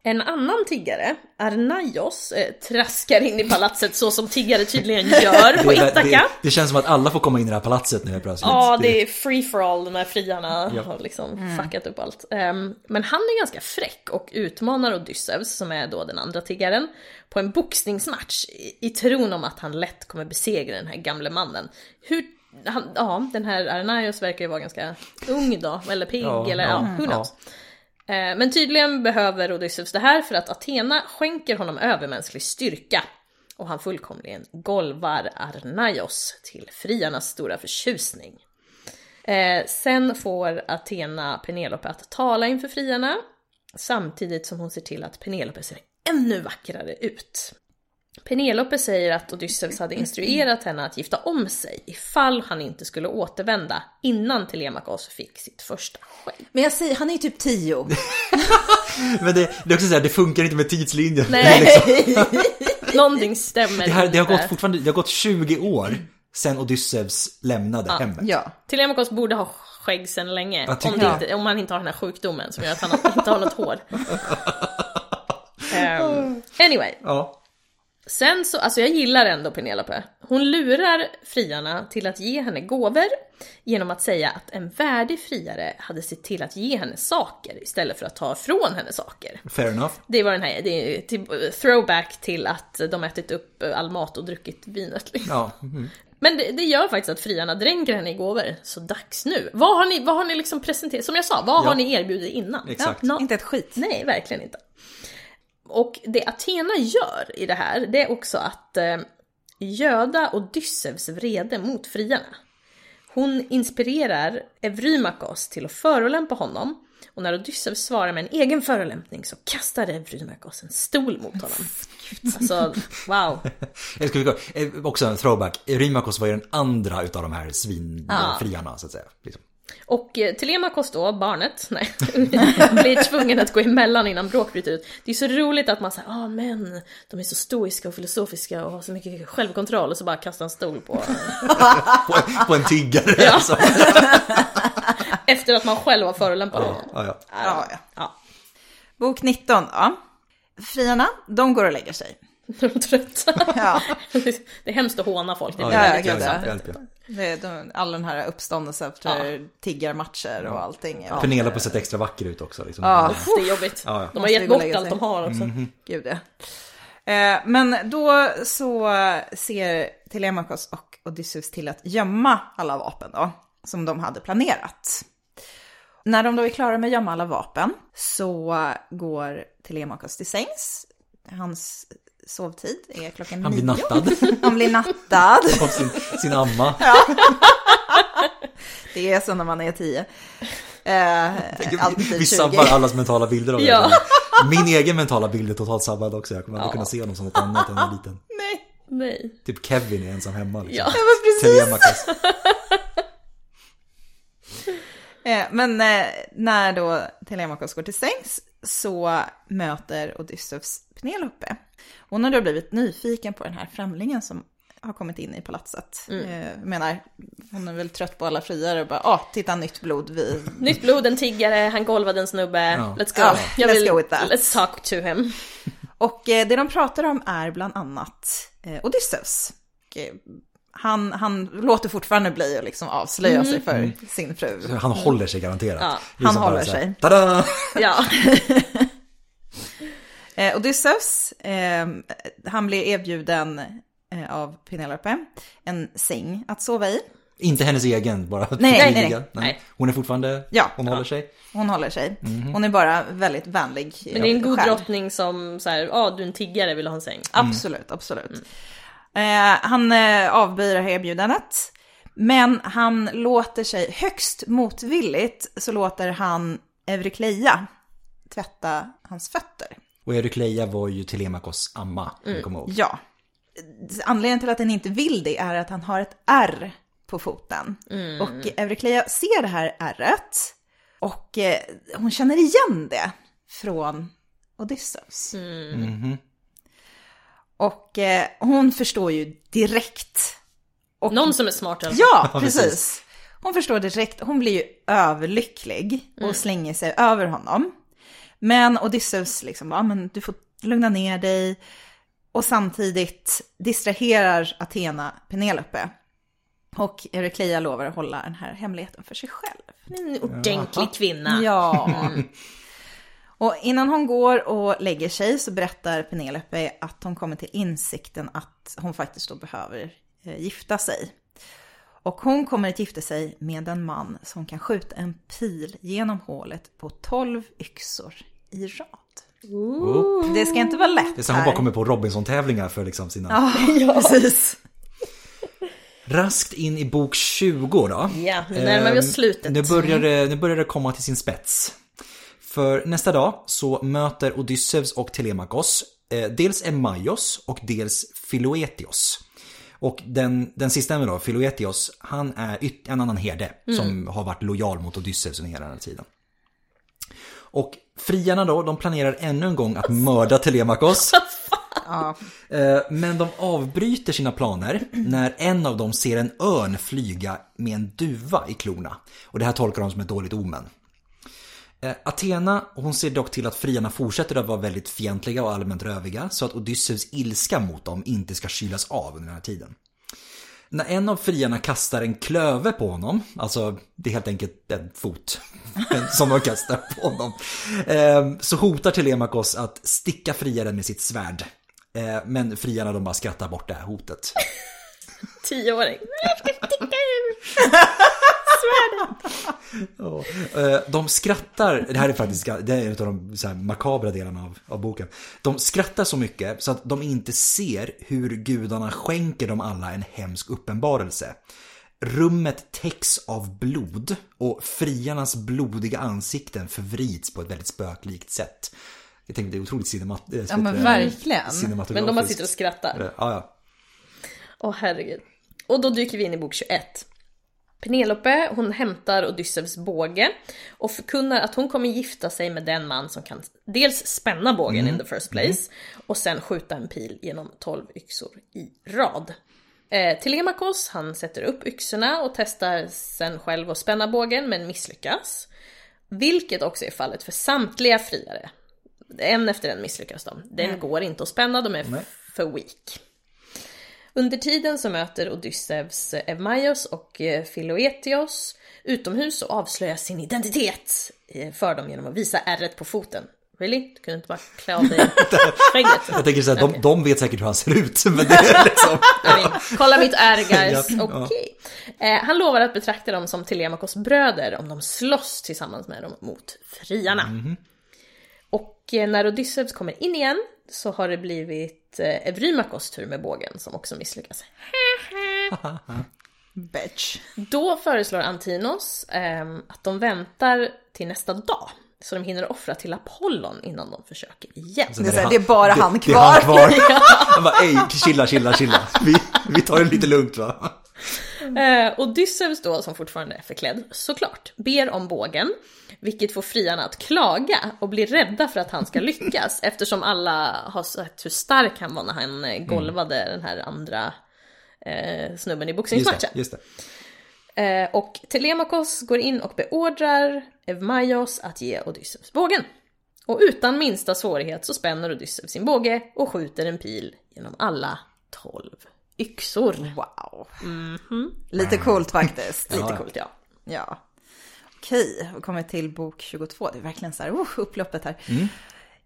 En annan tiggare, Arnaios, eh, traskar in i palatset så som tiggare tydligen gör på Det, Ithaka. det, det känns som att alla får komma in i det här palatset nu plötsligt. Ja, det är free for all när friarna Ja. har liksom fuckat upp allt. Ehm, men han är ganska fräck och utmanar Odysseus, som är då den andra tiggaren, på en boxningsmatch i, i tron om att han lätt kommer besegra den här gamle mannen. Hur, han, ja, den här Arnaios verkar ju vara ganska ung då, eller pigg, Ja, eller ja, ja, who ja. knows. Eh, Eh, men tydligen behöver Odysseus det här för att Athena skänker honom övermänsklig styrka. Och han fullkomligen golvar Arnaios till friarnas stora förtjusning. Eh, sen får Athena Penelope att tala inför friarna. Samtidigt som hon ser till att Penelope ser ännu vackrare ut. Penelope säger att Odysseus hade instruerat henne att gifta om sig ifall han inte skulle återvända innan Telemakos fick sitt första skägg. Men jag säger, han är ju typ tio. (laughs) Men det, det är också så här, det funkar inte med tidslinjen. Nej. Liksom, (laughs) Någonting stämmer det, här, det, har inte. gått fortfarande, det har gått 20 år sedan Odysseus lämnade hemmet. Ja. Telemakos borde ha skägg sedan länge. Jag tycker Om, inte, om han inte har den här sjukdomen som gör att han inte har något hår. (laughs) Ehm, anyway, Ja. Sen så, alltså jag gillar ändå Penelope. Hon lurar friarna till att ge henne gåvor genom att säga att en värdig friare hade sett till att ge henne saker istället för att ta ifrån henne saker. Fair enough. Det var den här, det är till, throwback till att de ätit upp all mat och druckit vinet. Liksom. Ja. Mm. Men det, det gör faktiskt att friarna dränker henne i gåvor. Så dags nu. Vad har ni, vad har ni liksom presenterat? Som jag sa, vad Ja. har ni erbjudit innan? Exakt. Ja, nå- Inte ett skit. Nej, verkligen inte. Och det Athena gör i det här, det är också att eh, göda Odysseus vrede mot friarna. Hon inspirerar Evrymakos till att förolämpa honom. Och när Odysseus svarar med en egen förolämpning så kastar Evrymakos en stol mot honom. Alltså, wow. (laughs) Jag gå, eh, också en throwback. Rymakos var ju den andra utav de här svinfriarna så att säga. Liksom. Och eh, Telemakos då, barnet, (laughs) nej, blir tvungen att gå emellan innan bråk bryter ut. Det är så roligt att man säger, ah men, de är så stoiska och filosofiska och har så mycket självkontroll och så bara kastar en stol på. (laughs) På, på en tiggare. Ja. alltså. (laughs) Efter att man själv har förolämpat honom. ja, ja. Ja, ja. Ja, Bok 19, ja. Friarna, de går och lägger sig. de är trötta. Ja. Det är hemskt att håna folk. Det är Ja, ja, väldigt ja. Ja. De, all den här uppståndelsen efter tiggarmatcher och allting. Ja. Pernilla på sett extra vacker ut också. Liksom. Ja. Det är jobbigt. Ja, ja. De har gett bort allt de har också. Gud ja. Eh, Men då så ser Telemakos och Odysseus till att gömma alla vapen då, som de hade planerat. När de då är klara med att gömma alla vapen så går Telemakos till sängs. Hans sovtid är klockan Han blir nio. nattad (laughs) Han blir nattad. (laughs) av sin, sin amma. Det är så när man är tio. Eh, alltid Vi 20. sabbar allas mentala bilder av det. Ja. Min egen mentala bild är totalt sabbad också. Jag kommer aldrig Ja. kunna se honom som något annat än en liten. Nej. Nej. Typ Kevin är ensam hemma. Liksom. Ja. men precis. (laughs) Eh, Men eh, när då Telemakos går till sängs så möter Odysseus Penelope. Hon har då blivit nyfiken på den här främlingen som har kommit in i palatset. Mm. Eh, Jag menar, hon är väl trött på alla friare och bara, ah, titta nytt blod, vi... (laughs) Nytt blod, en tiggare, han golvade en snubbe. Ja. Let's go. Ja, Jag let's vill, go with that. Let's talk to him. (laughs) Och eh, det de pratar om är bland annat eh, Odysseus. Och, eh, han, han låter fortfarande bli att liksom avslöja sig för sin fru. Han håller sig garanterat. Ja, han håller sig. Tada! Ja. (laughs) Eh, Odysseus, eh, han blir erbjuden eh, av Penelope en säng att sova i. Inte hennes egen, bara nej, frivilliga. nej. Nej. Hon är fortfarande, Ja. hon håller sig. Hon håller sig. Hon är bara väldigt vänlig. Men det är en god drottning som så här, ja du är en tiggare, vill ha en säng? Absolut, absolut. Eh, han eh, här erbjudandet. Men han låter sig högst motvilligt så låter han Eurykleia tvätta hans fötter. Och Eurykleia var ju Telemakos amma, jag kommer ihåg. Ja. Anledningen till att han inte vill det är att han har ett R på foten. Och Eurykleia ser det här ärret och eh, hon känner igen det från Odysseus. Mhm. Och eh, hon förstår ju direkt Någon som är smart i alla fall. Ja, (laughs) precis. Hon förstår direkt, hon blir ju överlycklig och Mm. slänger sig över honom. Men Odysseus liksom, ja men du får lugna ner dig. Och samtidigt distraherar Athena Penelope. Och Eurykleia lovar att hålla den här hemligheten för sig själv. En ordentlig kvinna. Ja. Mm. Och innan hon går och lägger sig så berättar Penelope att hon kommer till insikten att hon faktiskt då behöver eh, gifta sig. Och hon kommer att gifta sig med en man som kan skjuta en pil genom hålet på 12 yxor i rad. Det ska inte vara lätt Det är så hon här. bara kommer på Robinson-tävlingar för liksom sina... Ja, (laughs) (laughs) precis. Raskt in i bok 20 då. Ja, nu närmar vi oss Ehm, slutet. Nu börjar, det, nu börjar det komma till sin spets. För nästa dag så möter Odysseus och Telemakos eh, dels Emaios och dels Philoetios. Och den, den sista då, Philoetios, han är yt- en annan herde som har varit lojal mot Odysseus under hela den här tiden. Och friarna då, de planerar ännu en gång att mörda Telemakos. (laughs) Ja. Eh, Men de avbryter sina planer när en av dem ser en örn flyga med en duva i klorna. Och det här tolkar de som ett dåligt omen. Eh, Athena, hon ser dock till att friarna fortsätter att vara väldigt fientliga och allmänt röviga så att Odysseus ilska mot dem inte ska kylas av under den här tiden. När en av friarna kastar en klöve på honom, alltså det är helt enkelt en fot (laughs) som de kastar på honom, eh, så hotar Telemakos att sticka friaren med sitt svärd. Eh, Men friarna de bara skrattar bort det här hotet. (laughs) Tioåring. Ja. (laughs) Eh, De skrattar, det här är faktiskt det är en av de så makabra delarna av, av boken. De skrattar så mycket så att de inte ser hur gudarna skänker dem alla en hemsk uppenbarelse. Rummet täcks av blod och friarnas blodiga ansikten förvrids på ett väldigt spöklikt sätt. Jag tänkte det är otroligt cinemat- eh, Ja, men verkligen. cinematografiskt. Men de bara sitter och skrattar. Eh, Ja, ja. Åh herregud. Och då dyker vi in i bok 21. Penelope, hon hämtar Odysseus båge och förkunnar att hon kommer gifta sig med den man som kan dels spänna bågen in the first place och sen skjuta en pil genom 12 yxor i rad. Eh, Telemakos, han sätter upp yxorna och testar sen själv att spänna bågen men misslyckas. Vilket också är fallet för samtliga friare. En efter en misslyckas de. Den går inte att spänna, de är för weak. Under tiden så möter Odysseus Evmaios och eh, Philoetios utomhus och avslöjar sin identitet eh, för dem genom att visa ärret på foten. Really? Du kunde inte bara klä av dig (laughs) skägget? Jag tänker så här, Okej. de, de vet säkert hur han ser ut. Men det är liksom... (laughs) I kolla mitt ärr guys, okej. Eh, han lovar att betrakta dem som Telemakos bröder om de slåss tillsammans med dem mot friarna. Mhm. Och eh, när Odysseus kommer in igen så har det blivit eh, Evrymakos tur med bågen som också misslyckas. (laughs) Bitch. Då föreslår Antinos ehm, att de väntar till nästa dag. Så de hinner offra till Apollon innan de försöker igen. Det är, här, det är bara han det, Det är han kvar. kvar. (laughs) Han bara, ej, chilla, chilla, chilla. Vi, vi tar det lite lugnt va. Eh, Odysseus då, som fortfarande är förklädd, såklart, ber om bågen. Vilket får friarna att klaga och bli rädda för att han ska (laughs) lyckas. eftersom alla har sett hur stark han var när han eh, golvade den här andra eh, snubben i Just boxningsmatchen. det, just det. Eh, och Telemakos går in och beordrar Evmaios att ge Odysseus bågen. Och utan minsta svårighet så spänner Odysseus sin båge och skjuter en pil genom alla tolv yxor. Wow. Lite coolt faktiskt. Lite Ja. coolt ja. Ja. Okej, vi kommer till bok 22. Det är verkligen så här, uh, upploppet här.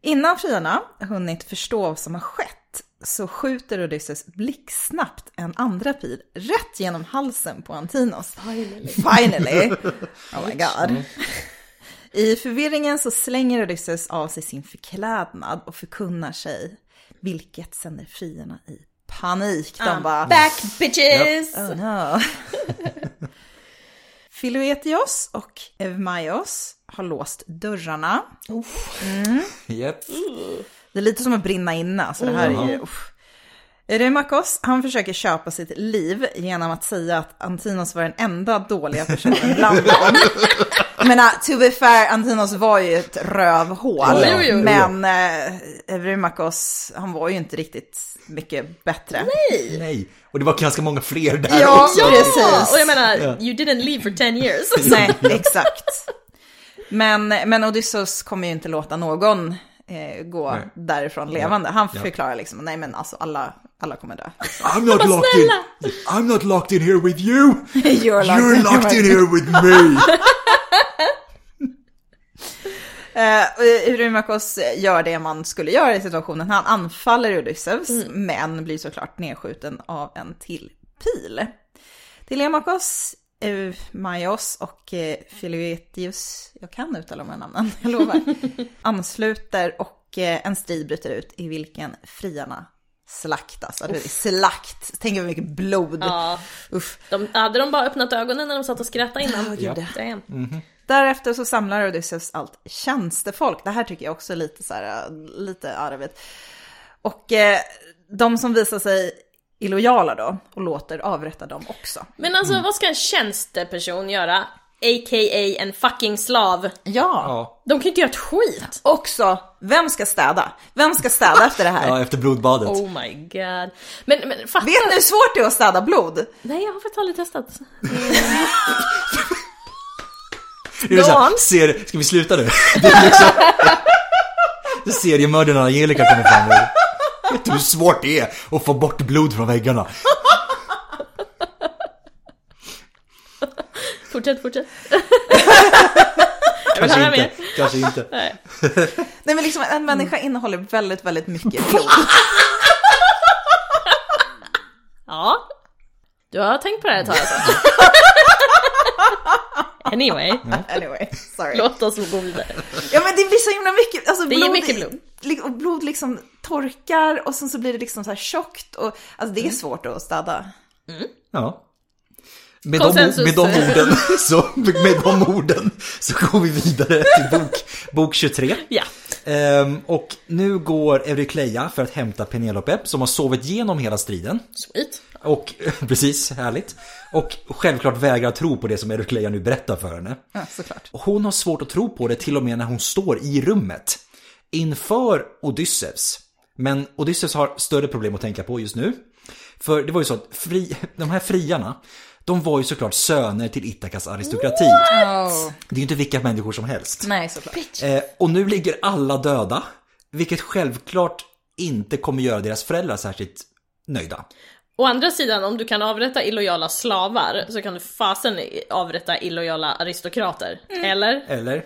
Innan friarna hunnit förstå vad som har skett så skjuter Odysseus blixtsnabbt en andra pil rätt genom halsen på Antinos. Finally. Finally! (laughs) Oh my god. I förvirringen så slänger Odysseus av sig sin förklädnad och förkunnar sig, vilket sänder friarna i panik. De bara, Back bitches! Oh no. (laughs) Philoetios och Evmaios har låst dörrarna. Japp. Det är lite som att brinna inne, så det här är ju... uff. Eurymachos, han försöker köpa sitt liv genom att säga att Antinos var den enda dåliga personen bland (laughs) dem. Jag menar, to be fair, Antinos var ju ett rövhål. Ja, jo, jo. Men eh, Eurymachos, han var ju inte riktigt mycket bättre. Nej, och det var ganska många fler där Ja, också. precis. Och jag menar, Ja. you didn't leave for 10 years. (laughs) Nej, exakt. Men, men Odysseus kommer ju inte låta någon eh, gå Nej. därifrån levande. Han Ja. förklarar liksom, nej men alltså alla, alla kommer dö. I'm not locked in. I'm not locked in here with you. You're (laughs) You're locked in here with me. (laughs) Eh, Eurymachos gör det man skulle göra i situationen. Han anfaller Odysseus, men blir såklart nedskjuten av en till pil. Telemachos, Eumaios och eh, Philoetius, jag kan uttala de här namnen, (laughs) jag lovar, (laughs) ansluter och eh, en strid bryter ut i vilken friarna slaktas. Alltså, slakt, tänk hur mycket blod. Ja. Uff. De, hade de bara öppnat ögonen när de satt och skrattade innan? Ja. Damn. Därefter så samlar Odysseus allt tjänstefolk. Det här tycker jag också är lite så här, lite arvet. Och eh, de som visar sig illojala då och låter avrätta dem också. Men alltså vad ska en tjänsteperson göra? A.k.a. en fucking slav. Ja. De kan ju inte göra ett skit. Också, vem ska städa? Vem ska städa efter det här? ja efter blodbadet. Oh my god. Men, men fatta... Vet ni hur svårt det är att städa blod? Nej, jag har faktiskt aldrig testat. (laughs) är så här, ser, ska vi sluta nu? Det är liksom... Det seriemördaren Angelica kommer fram nu. Vet du hur svårt det är att få bort blod från väggarna? Fortsätt, fortsätt. Kanske inte. Kanske inte. Nej. Nej men liksom en människa innehåller väldigt, väldigt mycket blod. Ja. Du har tänkt på det här ett tag alltså. (laughs) Anyway, Anyway, sorry. låt oss gå vidare. Ja men det blir så himla mycket, alltså Det är mycket blod. Och blod liksom torkar och sen så blir det liksom så här tjockt och alltså Mm. det är svårt att städa. Ja. Med de, med de orden (laughs) så, med de orden så går vi vidare till bok, bok 23. Ja. Ehm, och nu går Eurykleia för att hämta Penelope som har sovit igenom hela striden. Sweet. Och (laughs) precis, härligt. Och självklart vägrar tro på det som Eurykleia nu berättar för henne. Ja, såklart. Och Hon har svårt att tro på det till och med när hon står i rummet inför Odysseus. Men Odysseus har större problem att tänka på just nu. För det var ju så att fri, de här friarna, de var ju såklart söner till Itakas aristokrati. Oh. Det är ju inte vilka människor som helst. Nej, såklart. Eh, och nu ligger alla döda, vilket självklart inte kommer göra deras föräldrar särskilt nöjda. Å andra sidan, om du kan avrätta illojala slavar så kan du fasen avrätta illojala aristokrater. Eller? Eller?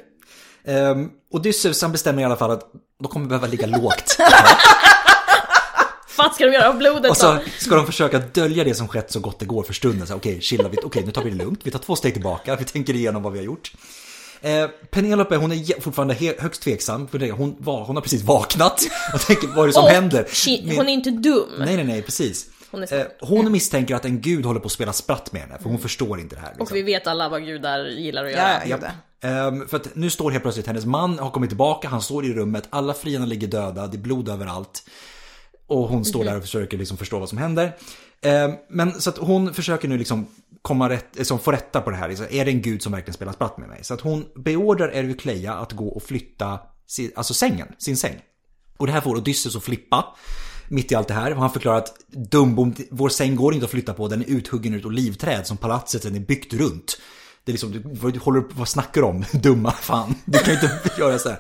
Um, Odysseus han bestämmer i alla fall att de kommer behöva ligga lågt. (laughs) Vad ska de göra av blodet Och så ska de försöka dölja det som skett så gott det går för stunden. Så, Okej, chilla, vi, okej, nu tar vi det lugnt. Vi tar två steg tillbaka, vi tänker igenom vad vi har gjort. Eh, Penelope, hon är fortfarande högst tveksam. För hon, var, hon har precis vaknat och tänker, vad är det som Och händer? she- Hon är inte dum. Nej, nej, nej, precis. Hon är Eh, hon misstänker att en gud håller på att spela spratt med henne, för hon förstår inte det här. Liksom. Och vi vet alla vad gudar gillar att göra. ja. Ehm, för att nu står helt plötsligt hennes man har kommit tillbaka, han står i rummet, alla friarna ligger döda, det är blod överallt. Och hon står där och försöker liksom förstå vad som händer. Ehm, men så att hon försöker nu liksom komma rätt, liksom få rätta på det här. Liksom, är det en gud som verkligen spelar spratt med mig? Så att hon beordrar Erukleia att gå och flytta sin, alltså sängen, sin säng. Och det här får Odysseus att flippa. Mitt i allt det här. Och han förklarar att dumbom, vår säng går inte att flytta på. Den är uthuggen ur olivträd som palatset den är byggt runt. Det är liksom, du, vad du håller, vad snackar du om? (laughs) Dumma fan. Du kan ju inte (laughs) göra så här.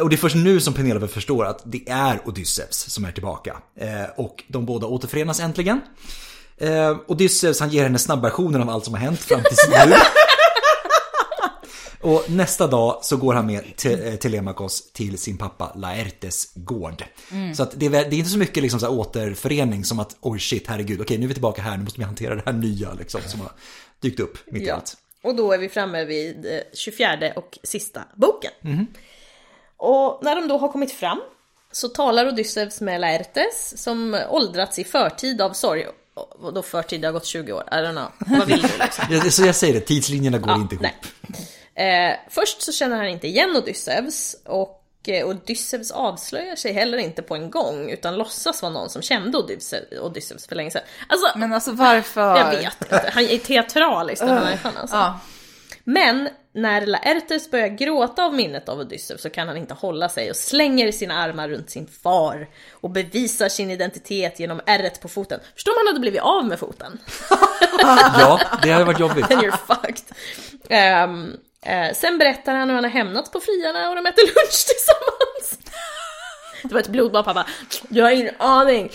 Och det är först nu som Penelope förstår att det är Odysseus som är tillbaka. Eh, och de båda återförenas äntligen. Eh, Odysseus han ger henne snabbversionen av allt som har hänt fram tills nu. (laughs) Och nästa dag så går han med te- eh, till sin pappa Laertes gård. Så att det, är, det är inte så mycket liksom så här återförening som att oj shit, herregud, okej nu är vi tillbaka här, nu måste vi hantera det här nya liksom som har dykt upp mitt i Ja. allt. Och då är vi framme vid eh, 24 och sista boken. Och när de då har kommit fram så talar Odysseus med Laertes som åldrats i förtid av sorg. Och då förtid, det har gått 20 år, I don't know. Vad vill du liksom? (laughs) Jag, så jag säger det, tidslinjerna går inte ihop. nej. Eh, först så känner han inte igen Odysseus och eh, Odysseus avslöjar sig heller inte på en gång utan låtsas vara någon som kände Odysseus, för länge sedan. Alltså, Men alltså varför? jag vet inte. Han är teatralisk den här människan alltså. Ja. Men när Laertes börjar gråta av minnet av Odysseus så kan han inte hålla sig och slänger sina armar runt sin far och bevisar sin identitet genom ärret på foten. Förstår om han hade blivit av med foten? (laughs) Ja, det hade varit jobbigt. Then you're fucked. Ehm, eh, sen berättar han hur han har hämnats på friarna och de äter lunch (laughs) tillsammans. Det var ett blodbad pappa. Jag har ingen aning.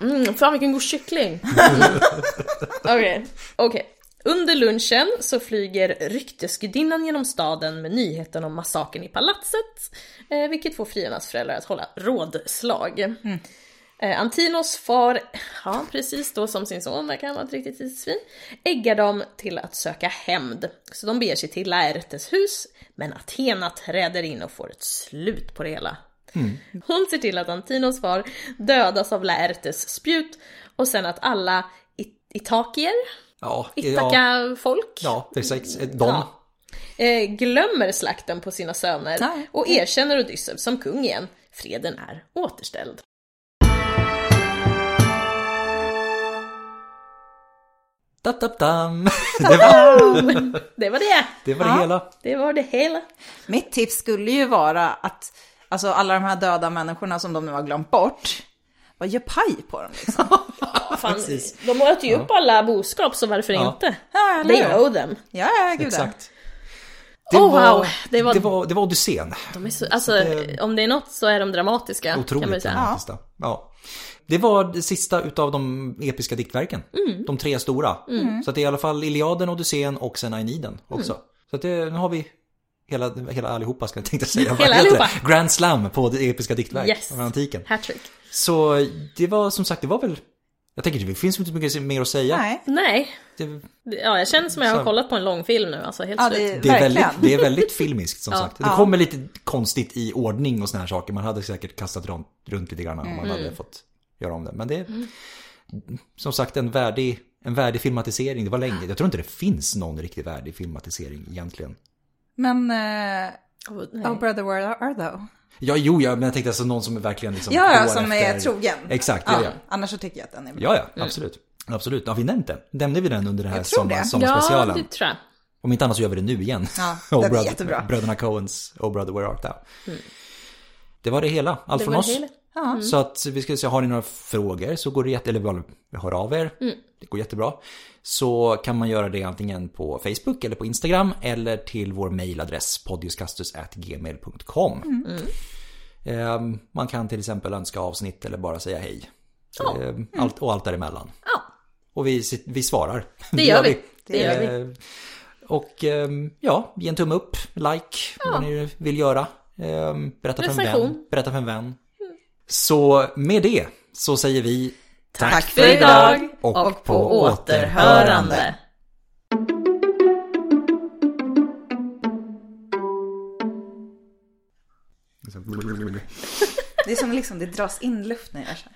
Mm, fan vilken god kyckling. (laughs) Okej, okej. Under lunchen så flyger ryktesgudinnan genom staden med nyheten om massakern i palatset, eh, vilket får friarnas föräldrar att hålla rådslag. Eh, Antinos far, ja precis då som sin son, verkar vara ett riktigt tidsvin, äggar dem till att söka hämnd. Så de beger sig till Laertes hus, men Athena träder in och får ett slut på det hela. Hon ser till att Antinos far dödas av Laertes spjut och sen att alla it- itakier, Ja, Itaka-folk, ja precis. De. Ja. eh, glömmer slakten på sina söner och erkänner Odysseus som kung igen. Freden är återställd. Det var Det var det! det, var det Ja. hela. Det var det hela. Mitt tips skulle ju vara att alltså, alla de här döda människorna som de nu har glömt bort, vad gör paj på dem liksom? (laughs) Fan, Precis. de åt ju upp alla boskap så varför Ja. inte? Ja, They owe them. Ja, ja, gud ja. Exakt. Oh, wow. Det var- det var, det var Odysseen. De är så, alltså, det- om det är något så är de dramatiska. kan man ju Otroligt säga. dramatiskt. Ja. ja. Det var det sista utav de episka diktverken. Mm. De tre stora. Så att det är i alla fall Iliaden, Odysseen och sen Aeniden också. Mm. Så att det, nu har vi hela, hela allihopa ska jag tänkte säga. (laughs) Hela allihopa. Grand Slam på det episka diktverk Yes. av antiken. Hattrick. Så det var som sagt, det var väl... Jag tänker det finns inte mycket mer att säga. Nej. Nej, Det, ja, jag känner som jag har kollat på en lång film nu. Alltså helt Ja, det, det, är väldigt, det är väldigt filmiskt som (laughs) Ja. sagt. Det Ja. kommer lite konstigt i ordning och såna här saker. Man hade säkert kastat runt, runt lite grann om man Mm. hade fått göra om det. Men det är som sagt en värdig, en värdig filmatisering. Det var länge. Jag tror inte det finns någon riktigt värdig filmatisering egentligen. Men, eh, Oh, oh brother where art thou? Ja, jo, ja, men jag tänkte alltså någon som är verkligen liksom Ja, ja, som efter... är trogen. Exakt, ja, ja. Annars så tycker jag att den är bra. Ja, ja, absolut. Absolut. Har vi nämnt den? Nämnde vi den under det här sommar, det. sommarspecialen? Ja, det tror jag. Om inte annat så gör vi det nu igen. Ja, (laughs) Oh, den är brother- jättebra. Bröderna Coens Oh Brother Where Art Thou. Det var det hela. Allt Det från oss. hela. Ja. Så att vi ska se, har ni några frågor så går det jätte, eller bara hör av er. Det går jättebra. Så kan man göra det antingen på Facebook eller på Instagram eller till vår mailadress podiuskastus.gmail.com. Ehm, Man kan till exempel önska avsnitt eller bara säga hej. Ja. Ehm, Allt, och allt däremellan. Ja, Och vi, vi svarar. (laughs) det gör vi. Det gör vi. Eh, Och ehm, ja, ge en tumme upp, like, vad ni vill göra. Berätta för en vän. Berätta för en vän. Så med det så säger vi Tack för idag och på återhörande. Det är som liksom det dras in luft när jag gör så.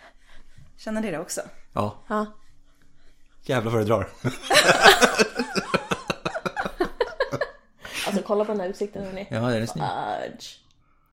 Känner ni det också? Ja, Ja. jävlar vad det drar. Alltså kolla på den här utsikten hörni. Ja, det är. Fudge.